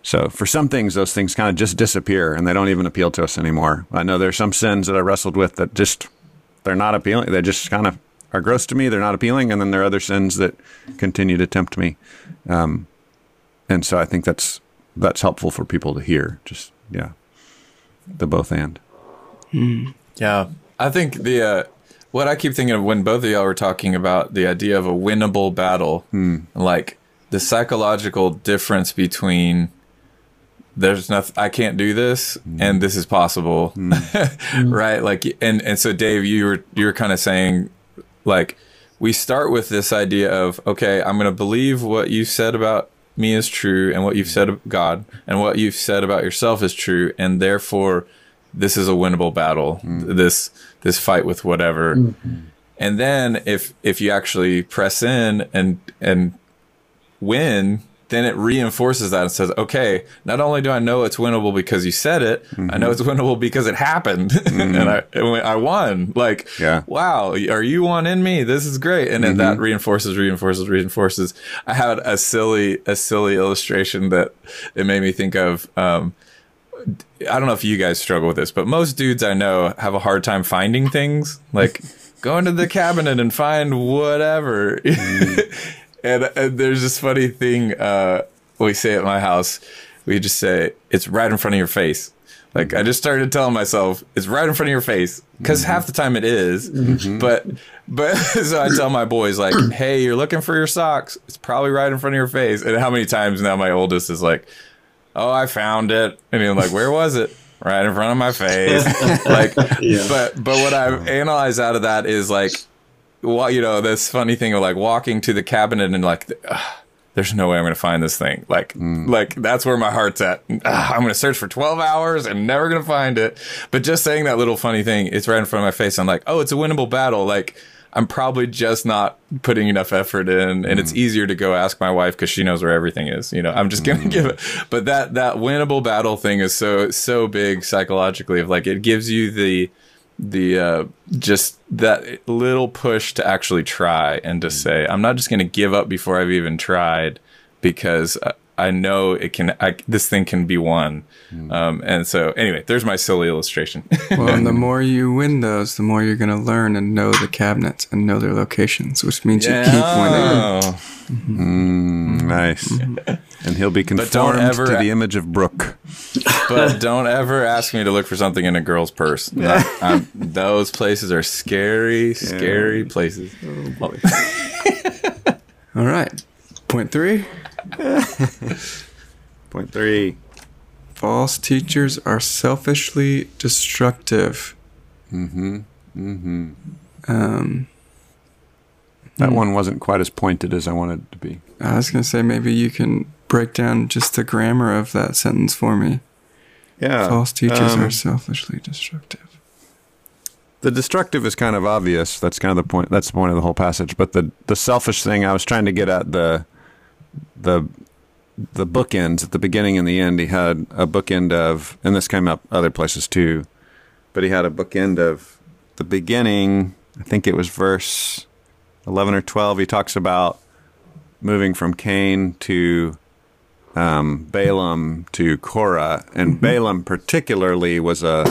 So for some things, those things kind of just disappear and they don't even appeal to us anymore. I know there's some sins that I wrestled with that just they're not appealing. They just kind of are gross to me. They're not appealing, and then there are other sins that continue to tempt me. Um, and so I think that's that's helpful for people to hear. Just yeah, the both and. Hmm. Yeah, I think the uh, what I keep thinking of when both of y'all were talking about the idea of a winnable battle, hmm. like the psychological difference between there's nothing I can't do this hmm. and this is possible, (laughs) right? Like, and and so Dave, you were you were kind of saying like we start with this idea of okay, I'm going to believe what you said about me is true and what you've said of God and what you've said about yourself is true and therefore this is a winnable battle mm. this this fight with whatever. Mm-hmm. And then if if you actually press in and and win then it reinforces that and says, okay, not only do I know it's winnable because you said it, I know mm-hmm. it's winnable because it happened (laughs) and mm-hmm. I and I won. Like, Yeah. wow, are you one in me? This is great. And then that mm-hmm. reinforces, reinforces, reinforces. I had a silly, a silly illustration that it made me think of. Um, I don't know if you guys struggle with this, but most dudes I know have a hard time finding things. Like go into the cabinet and find whatever. Mm. (laughs) and, and there's this funny thing uh, we say at my house. We just say it's right in front of your face. Like I just started telling myself it's right in front of your face because mm-hmm. half the time it is. Mm-hmm. But but (laughs) so I tell my boys like, (clears throat) hey, you're looking for your socks. It's probably right in front of your face. And how many times now my oldest is like, oh, I found it. And you're like, where was it? Right in front of my face. (laughs) like, Yeah. but but what I've analyzed out of that is like, well, you know, this funny thing of like walking to the cabinet and like, there's no way I'm going to find this thing. Like, mm. like that's where my heart's at. Ugh, I'm going to search for 12 hours and never going to find it. But just saying that little funny thing, it's right in front of my face. I'm like, oh, it's a winnable battle. Like, I'm probably just not putting enough effort in, and it's mm. easier to go ask my wife because she knows where everything is. You know, I'm just gonna mm. give it. But that that winnable battle thing is so so big psychologically. Of like, it gives you the the uh, just that little push to actually try and to say, I'm not just gonna give up before I've even tried because I, I know it can. I, this thing can be won. Um, and so, anyway, there's my silly illustration. (laughs) Well, and the more you win those, the more you're going to learn and know the cabinets and know their locations, which means you keep winning. Oh. Mm, nice. and he'll be don't conformed ever- to the image of Brooke. but don't ever ask me to look for something in a girl's purse. That- I'm- those places are scary, scary places. (laughs) All right. Point three (laughs) Point three. false teachers are selfishly destructive. Mm-hmm. Mm-hmm. Um, That Hmm. one wasn't quite as pointed as I wanted it to be. I was going to say maybe you can break down just the grammar of that sentence for me. Yeah. False teachers um, are selfishly destructive. The destructive is kind of obvious. That's kind of the point. That's the point of the whole passage. But the the selfish thing, I was trying to get at the the the bookends at the beginning and the end. He had a bookend of, and this came up other places too. But he had a bookend of the beginning. I think it was verse eleven or twelve. He talks about moving from Cain to um, Balaam to Korah, and Balaam particularly was a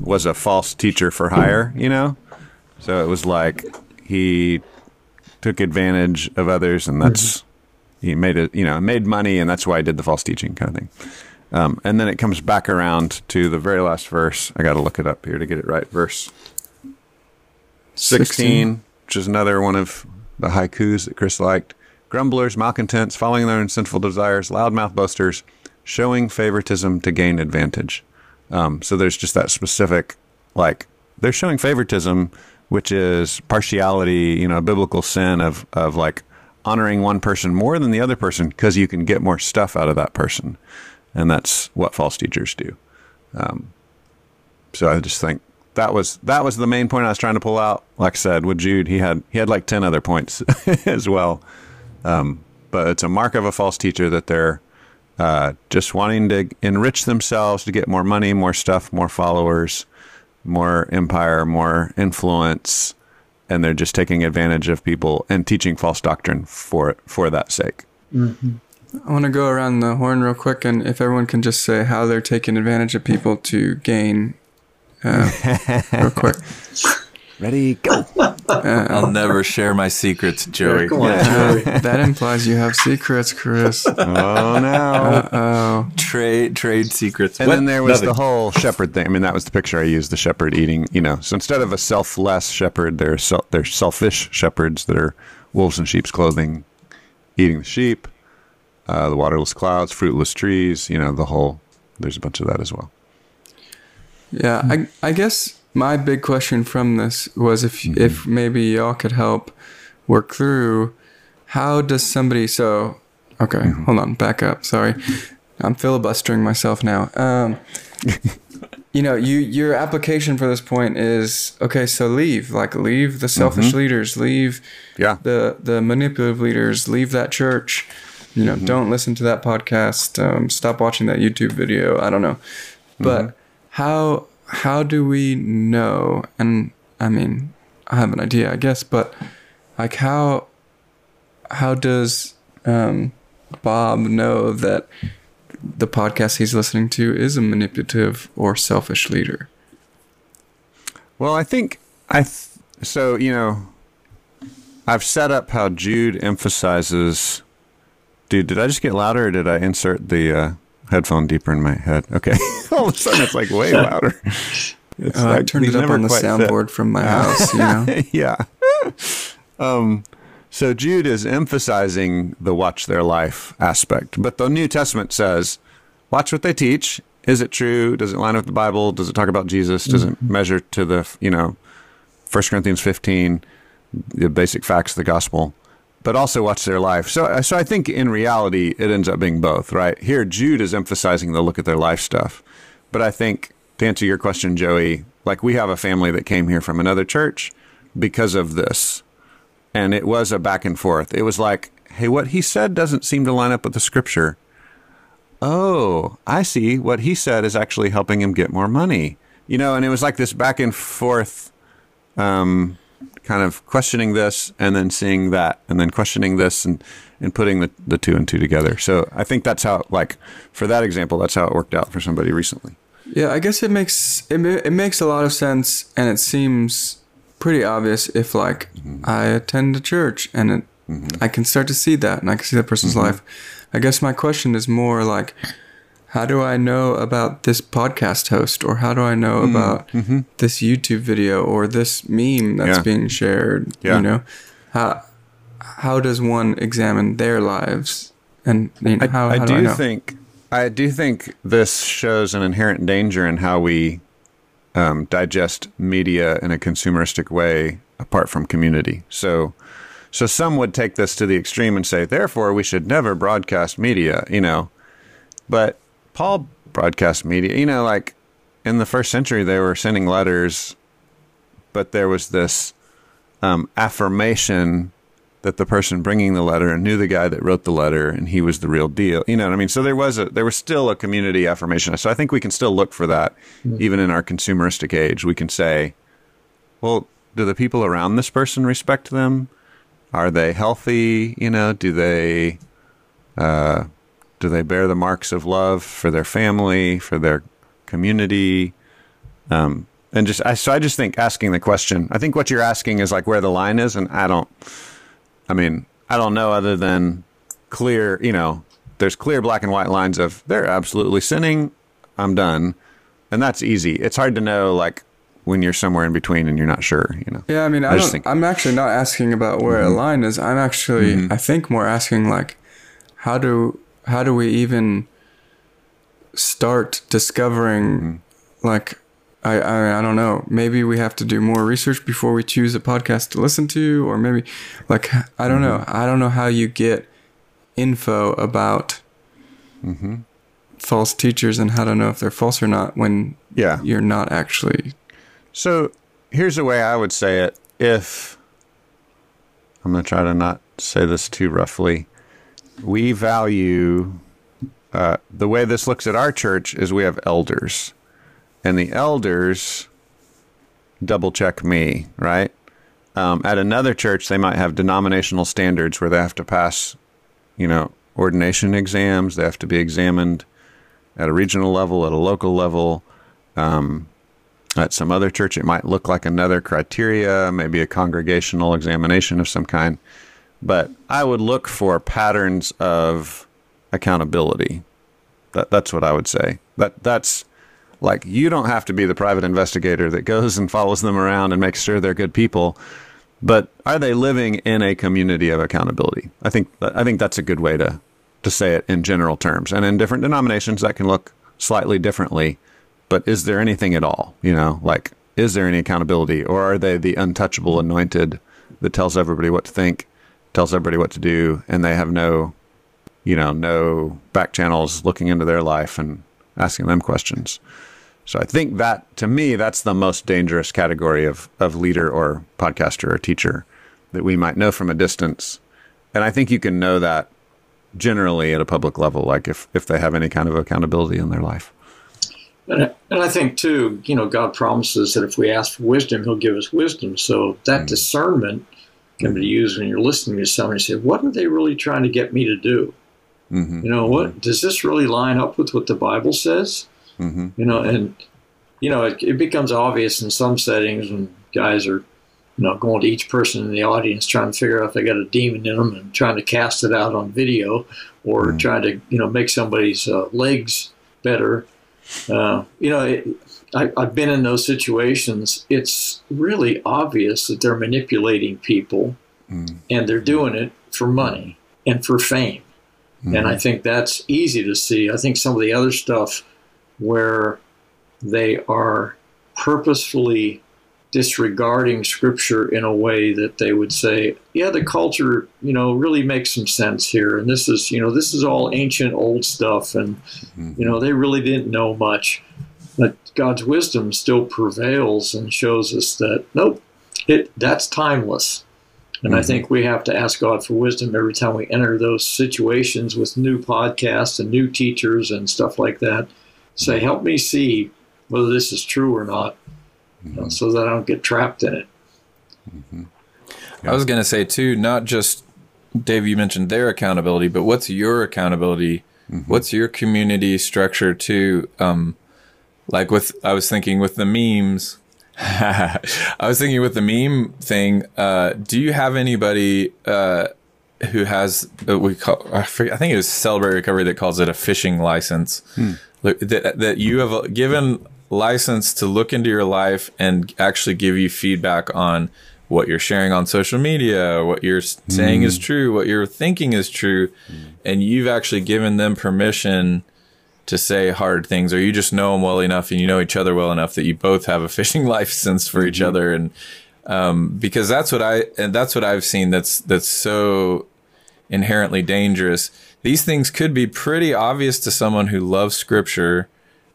was a false teacher for hire, you know? So it was like he took advantage of others and that's he made it, you know, made money and that's why I did the false teaching kind of thing. Um, and then it comes back around to the very last verse. I got to look it up here to get it right. Verse 16, which is another one of the haikus that Chris liked. Grumblers, malcontents, following their own sinful desires, loudmouth boasters, showing favoritism to gain advantage. Um, so there's just that specific, like, they're showing favoritism, which is partiality, you know, a biblical sin of, of like honoring one person more than the other person because you can get more stuff out of that person. And that's what false teachers do. Um, so I just think that was that was the main point I was trying to pull out. Like I said, with Jude, he had he had like ten other points (laughs) as well. Um, but it's a mark of a false teacher that they're uh, just wanting to enrich themselves to get more money, more stuff, more followers, more empire, more influence, and they're just taking advantage of people and teaching false doctrine for for that sake. I want to go around the horn real quick, and if everyone can just say how they're taking advantage of people to gain, uh, (laughs) real quick. Ready, go. (laughs) I'll never share my secrets, Joey. Come on, Joey. (laughs) that implies you have secrets, Chris. (laughs) oh no. Oh, Trade trade secrets. And What? then there was Nothing. the whole shepherd thing. I mean, that was the picture I used: the shepherd eating. You know, so instead of a selfless shepherd, they're sel- they're selfish shepherds that are wolves in sheep's clothing, eating the sheep. Uh, the waterless clouds, fruitless trees. You know, the whole. There's a bunch of that as well. yeah. I I guess my big question from this was if mm-hmm. if maybe y'all could help work through how does somebody so okay mm-hmm. hold on back up sorry. I'm filibustering myself now. Um (laughs) you know you your application for this point is okay so leave like leave the selfish mm-hmm. leaders leave Yeah. the the manipulative leaders leave that church. You know, don't listen to that podcast. Um, stop watching that YouTube video. I don't know, but how how do we know? And I mean, I have an idea, I guess, but like how how does um, Bob know that the podcast he's listening to is a manipulative or selfish leader? Well, I think I th- so you know I've set up how Jude emphasizes. Dude, did I just get louder, or did I insert the uh, headphone deeper in my head? Okay, (laughs) all of a sudden it's like way (laughs) louder. It's Uh, I turned it up on the quite fit. soundboard from my (laughs) house. You know, yeah. um, so Jude is emphasizing the watch their life aspect, but the New Testament says, watch what they teach. Is it true? Does it line up with the Bible? Does it talk about Jesus? Does it measure to the, you know, 1 Corinthians 15, the basic facts of the gospel? But also watch their life. So, so I think in reality, it ends up being both, right? Here, Jude is emphasizing the look at their life stuff. But I think to answer your question, Joey, like we have a family that came here from another church because of this. And it was a back and forth. It was like, hey, what he said doesn't seem to line up with the scripture. Oh, I see. What he said is actually helping him get more money. You know, and it was like this back and forth um, kind of questioning this and then seeing that and then questioning this and, and putting the, the two and two together. So I think that's how, like, for that example, that's how it worked out for somebody recently. Yeah, I guess it makes it, it makes a lot of sense, and it seems pretty obvious if like mm-hmm. I attend a church and it, mm-hmm. I can start to see that, and I can see that person's mm-hmm. life. I guess my question is more like, how do I know about this podcast host, or how do I know about this YouTube video or this meme that's Yeah. being shared? Yeah. You know, how how does one examine their lives, and you know, I, how, I how do I know? think I do think this shows an inherent danger in how we um, digest media in a consumeristic way apart from community. So, so some would take this to the extreme and say, therefore, we should never broadcast media. You know, but Paul broadcast media. You know, like in the first century, they were sending letters, but there was this um, affirmation that the person bringing the letter knew the guy that wrote the letter and he was the real deal. You know what I mean? So there was a there was still a community affirmation. So I think we can still look for that even in our consumeristic age. We can say, well, do the people around this person respect them? Are they healthy? You know, do they uh, do they bear the marks of love for their family, for their community? Um, and just I, so I just think asking the question. I think what you're asking is like where the line is, and I don't. I mean, I don't know other than clear. You know, there's clear black and white lines of they're absolutely sinning. I'm done, and that's easy. It's hard to know like when you're somewhere in between and you're not sure. You know. Yeah, I mean, I, I just don't, think- I'm actually not asking about where a line is. I'm actually, I think, more asking like, how do how do we even start discovering, mm-hmm. like, I, I I don't know. Maybe we have to do more research before we choose a podcast to listen to, or maybe, like, I don't know. Mm-hmm. I don't know how you get info about mm-hmm. false teachers and how to know if they're false or not when Yeah. you're not actually. So here's the way I would say it. If I'm going to try to not say this too roughly, we value uh, the way this looks at our church is we have elders, and the elders double check me, right? Um, at another church, they might have denominational standards where they have to pass, you know, ordination exams. They have to be examined at a regional level, at a local level. At some other church, it might look like another criteria, maybe a congregational examination of some kind. But I would look for patterns of accountability. That, that's what I would say. That that's like you don't have to be the private investigator that goes and follows them around and makes sure they're good people. But are they living in a community of accountability? I think I think that's a good way to to say it in general terms. And in different denominations, that can look slightly differently but is there anything at all? You know, like, is there any accountability, or are they the untouchable anointed that tells everybody what to think, tells everybody what to do, and they have no, you know, no back channels looking into their life and asking them questions? So I think that, to me, that's the most dangerous category of of leader or podcaster or teacher that we might know from a distance, and I think you can know that generally at a public level, like if, if they have any kind of accountability in their life. And, I think too, you know, God promises that if we ask for wisdom, He'll give us wisdom. So that mm. discernment can be used when you're listening to somebody say, "What are they really trying to get me to do?" Mm-hmm. You know, what does this really line up with what the Bible says? Mm-hmm. You know, and you know, it, it, becomes obvious in some settings when guys are, you know, going to each person in the audience trying to figure out if they got a demon in them and trying to cast it out on video, or mm-hmm. trying to, you know, make somebody's uh, legs better. Uh, you know, it, I, have been in those situations. It's really obvious that they're manipulating people, mm. and they're doing it for money and for fame. Mm. And I think that's easy to see. I think some of the other stuff where they are purposefully disregarding scripture in a way that they would say, yeah, the culture, you know, really makes some sense here. And this is, you know, this is all ancient old stuff. And, mm-hmm. you know, they really didn't know much. But God's wisdom still prevails and shows us that, nope, it that's timeless. And mm-hmm. I think we have to ask God for wisdom every time we enter those situations with new podcasts and new teachers and stuff like that. Say, help me see whether this is true or not, mm-hmm. you know, so that I don't get trapped in it. Mm-hmm. Yeah. I was going to say, too, not just, Dave, you mentioned their accountability, but what's your accountability? Mm-hmm. What's your community structure, too? Um, like with, I was thinking with the memes, (laughs) I was thinking with the meme thing, uh, do you have anybody, uh, who has uh, we call I, forget, I think it was Celebrate Recovery that calls it a fishing license. Hmm. That that you have given license to look into your life and actually give you feedback on what you're sharing on social media, what you're saying mm. is true, what you're thinking is true, mm. and you've actually given them permission to say hard things, or you just know them well enough and you know each other well enough that you both have a (laughs) fishing license for mm-hmm. each other, and um, because that's what I and that's what I've seen that's that's so inherently dangerous. These things could be pretty obvious to someone who loves Scripture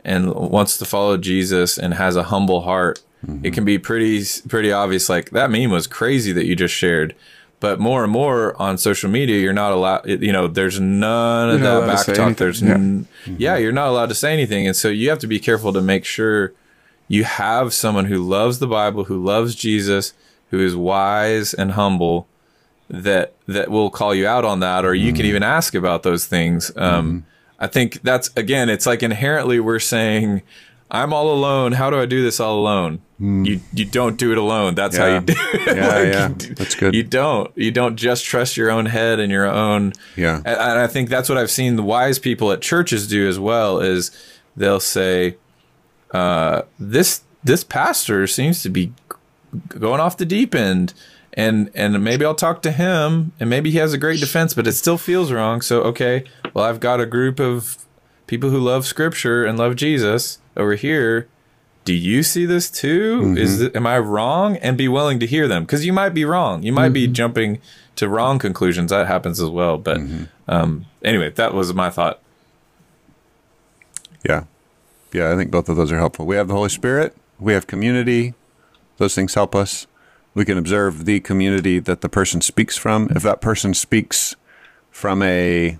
and wants to follow Jesus and has a humble heart, mm-hmm. it can be pretty pretty obvious. Like that meme was crazy that you just shared. But more and more on social media, you're not allowed. You know, there's none of that back talk. There's yeah. N- mm-hmm. yeah, you're not allowed to say anything, and so you have to be careful to make sure you have someone who loves the Bible, who loves Jesus, who is wise and humble, that that will call you out on that, or you mm-hmm. can even ask about those things. Um, mm-hmm I think that's again, it's like inherently we're saying, I'm all alone. How do I do this all alone? You you don't do it alone. That's yeah. how you do it. Yeah, (laughs) like, yeah, that's good. You don't. You don't just trust your own head and your own. Yeah. And, and I think that's what I've seen the wise people at churches do as well. Is they'll say, uh, "This this pastor seems to be going off the deep end." and and maybe I'll talk to him, and maybe he has a great defense, but it still feels wrong. So okay, well I've got a group of people who love Scripture and love Jesus over here. Do you see this too? Mm-hmm. Is am I wrong? And be willing to hear them because you might be wrong. You might mm-hmm. be jumping to wrong conclusions. That happens as well. But mm-hmm. um, anyway, that was my thought. Yeah, yeah. I think both of those are helpful. We have the Holy Spirit. We have community. Those things help us we can observe the community that the person speaks from. If that person speaks from a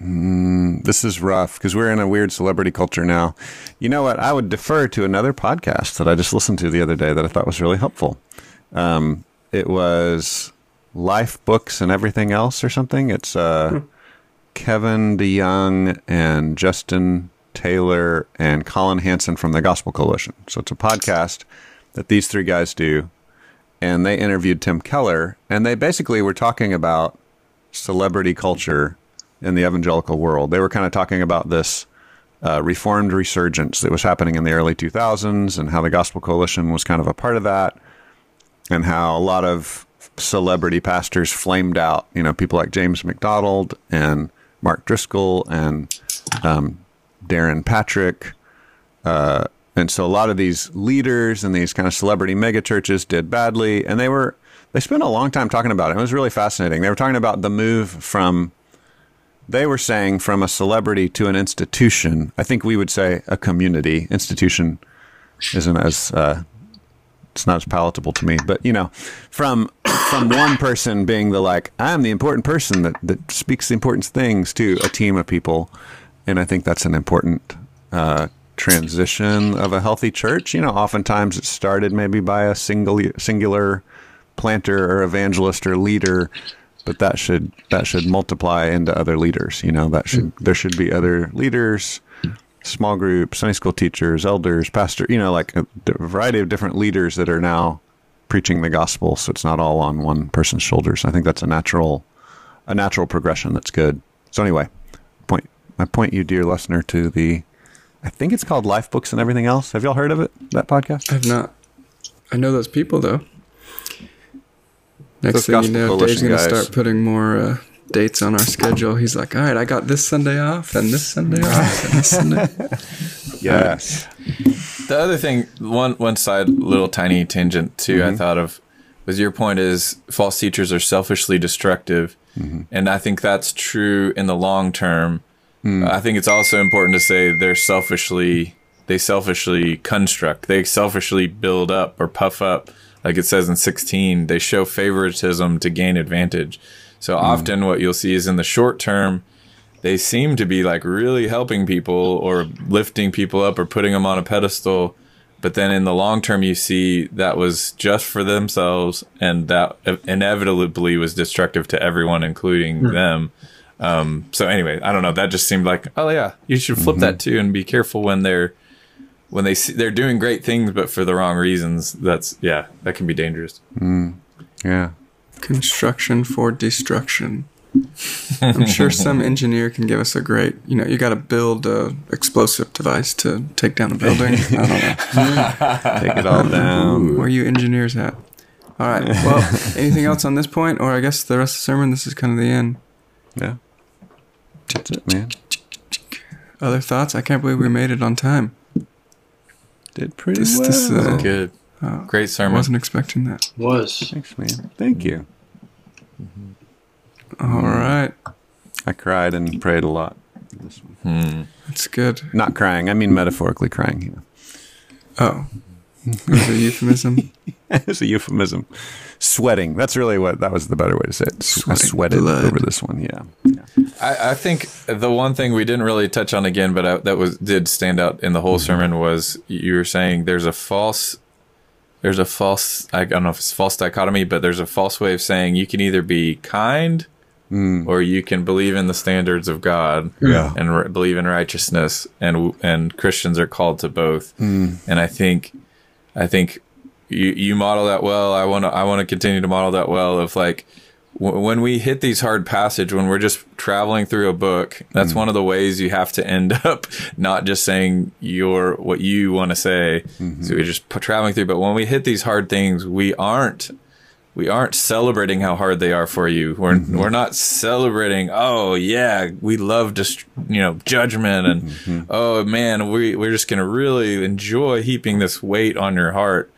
Mm, this is rough because we're in a weird celebrity culture now. You know what? I would defer to another podcast that I just listened to the other day that I thought was really helpful. Um, it was Life Books and Everything Else or something. It's uh, hmm. Kevin DeYoung and Justin Taylor and Collin Hansen from the Gospel Coalition. So it's a podcast that these three guys do. And they interviewed Tim Keller, and they basically were talking about celebrity culture in the evangelical world. They were kind of talking about this uh, reformed resurgence that was happening in the early 2000s and how the Gospel Coalition was kind of a part of that, and how a lot of celebrity pastors flamed out. You know, people like James MacDonald and Mark Driscoll and um, Darrin Patrick. Uh, and so a lot of these leaders and these kind of celebrity megachurches did badly. And they were, they spent a long time talking about it. It was really fascinating. They were talking about the move from, they were saying from a celebrity to an institution. I think we would say a community. Institution isn't as uh, it's not as palatable to me. But you know, from from one person being the like, I'm the important person that that speaks the important things to a team of people, and I think that's an important uh, transition of a healthy church. You know, oftentimes it started maybe by a single singular planter or evangelist or leader but that should that should multiply into other leaders you know that should mm. there should be other leaders small groups sunday school teachers elders pastor you know like a variety of different leaders that are now preaching the gospel so it's not all on one person's shoulders. I think that's a natural a natural progression that's good. So anyway point i point you dear listener to the i think it's called life books and everything else. Have y'all heard of it that podcast? I've not. I know those people though. Next thing you know, Dave's gonna start putting more uh, dates on our schedule. He's like, "All right, I got this Sunday off, and this Sunday off, and this (laughs) Sunday." yes The other thing, one one side, little tiny tangent too, Mm-hmm. I thought of was your point is false teachers are selfishly destructive, Mm-hmm. and I think that's true in the long term. Mm. I think it's also important to say they're selfishly they selfishly construct, they selfishly build up or puff up, like it says in sixteen. They show favoritism to gain advantage. So hmm. often, what you'll see is in the short term, they seem to be like really helping people or lifting people up or putting them on a pedestal. But then in the long term you see that was just for themselves and that inevitably was destructive to everyone including hmm. them. Um, so anyway i don't know. That just seemed like oh yeah you should flip mm-hmm. that too and be careful when they're when they see they're doing great things but for the wrong reasons that's yeah that can be dangerous mm. yeah Construction for destruction. I'm sure (laughs) some engineer can give us a great. You know, you got to build a explosive device to take down a building. I don't know. (laughs) take it all down Where are you engineers at? All right. Well, (laughs) anything else on this point, or I guess the rest of the sermon? This is kind of the end. yeah that's it man Other thoughts? I can't believe we made it on time. Did pretty This- well this, uh, good great I sermon wasn't expecting that. Was. Thanks, man. Thank you. All right. I cried and prayed a lot. This one. That's good. Not crying. I mean metaphorically crying. You know. Oh, (laughs) it was a euphemism. (laughs) it's a euphemism. Sweating. That's really what. That was the better way to say it. I Sweating sweated blood. over this one. Yeah. I, I think the one thing we didn't really touch on again, but I, that was did stand out in the whole mm-hmm. sermon was you were saying there's a false, there's a false. I don't know if it's false dichotomy, but there's a false way of saying you can either be kind mm. or you can believe in the standards of God Yeah. and r- believe in righteousness, and and Christians are called to both. Mm. And I think, I think you you model that well. I want to I want to continue to model that well. Of like w- when we hit these hard passage, when we're just traveling through a book, that's mm. one of the ways you have to end (laughs) up not just saying your what you want to say. Mm-hmm. So we're just p- traveling through. But when we hit these hard things, we aren't we aren't celebrating how hard they are for you. We're mm-hmm. we're not celebrating. Oh yeah, we love just you know judgment and mm-hmm. oh man, we we're just gonna really enjoy heaping this weight on your heart.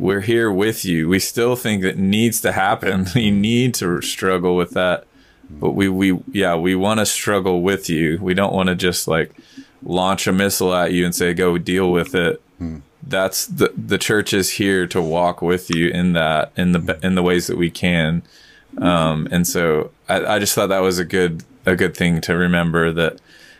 We're here with you. We still think that needs to happen. (laughs) You need to struggle with that, but we we yeah we want to struggle with you. We don't want to just like launch a missile at you and say go deal with it that's the the church is here to walk with you in that in the in the ways that we can um and so I, I just thought that was a good a good thing to remember that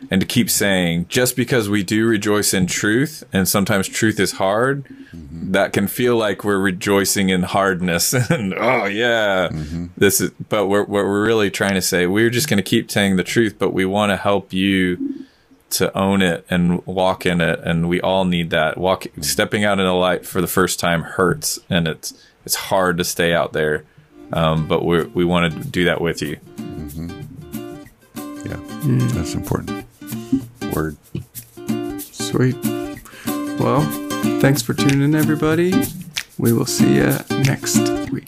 and to keep saying just because we do rejoice in truth and sometimes truth is hard that can feel like we're rejoicing in hardness. (laughs) And oh yeah. This is but we're, what we're really trying to say we're just going to keep saying the truth but we want to help you to own it and walk in it and we all need that. Walk stepping out in the light for the first time hurts and it's it's hard to stay out there um, but we we want to do that with you. Yeah. That's important. Word. Sweet. Well, thanks for tuning in, everybody. We will see you next week.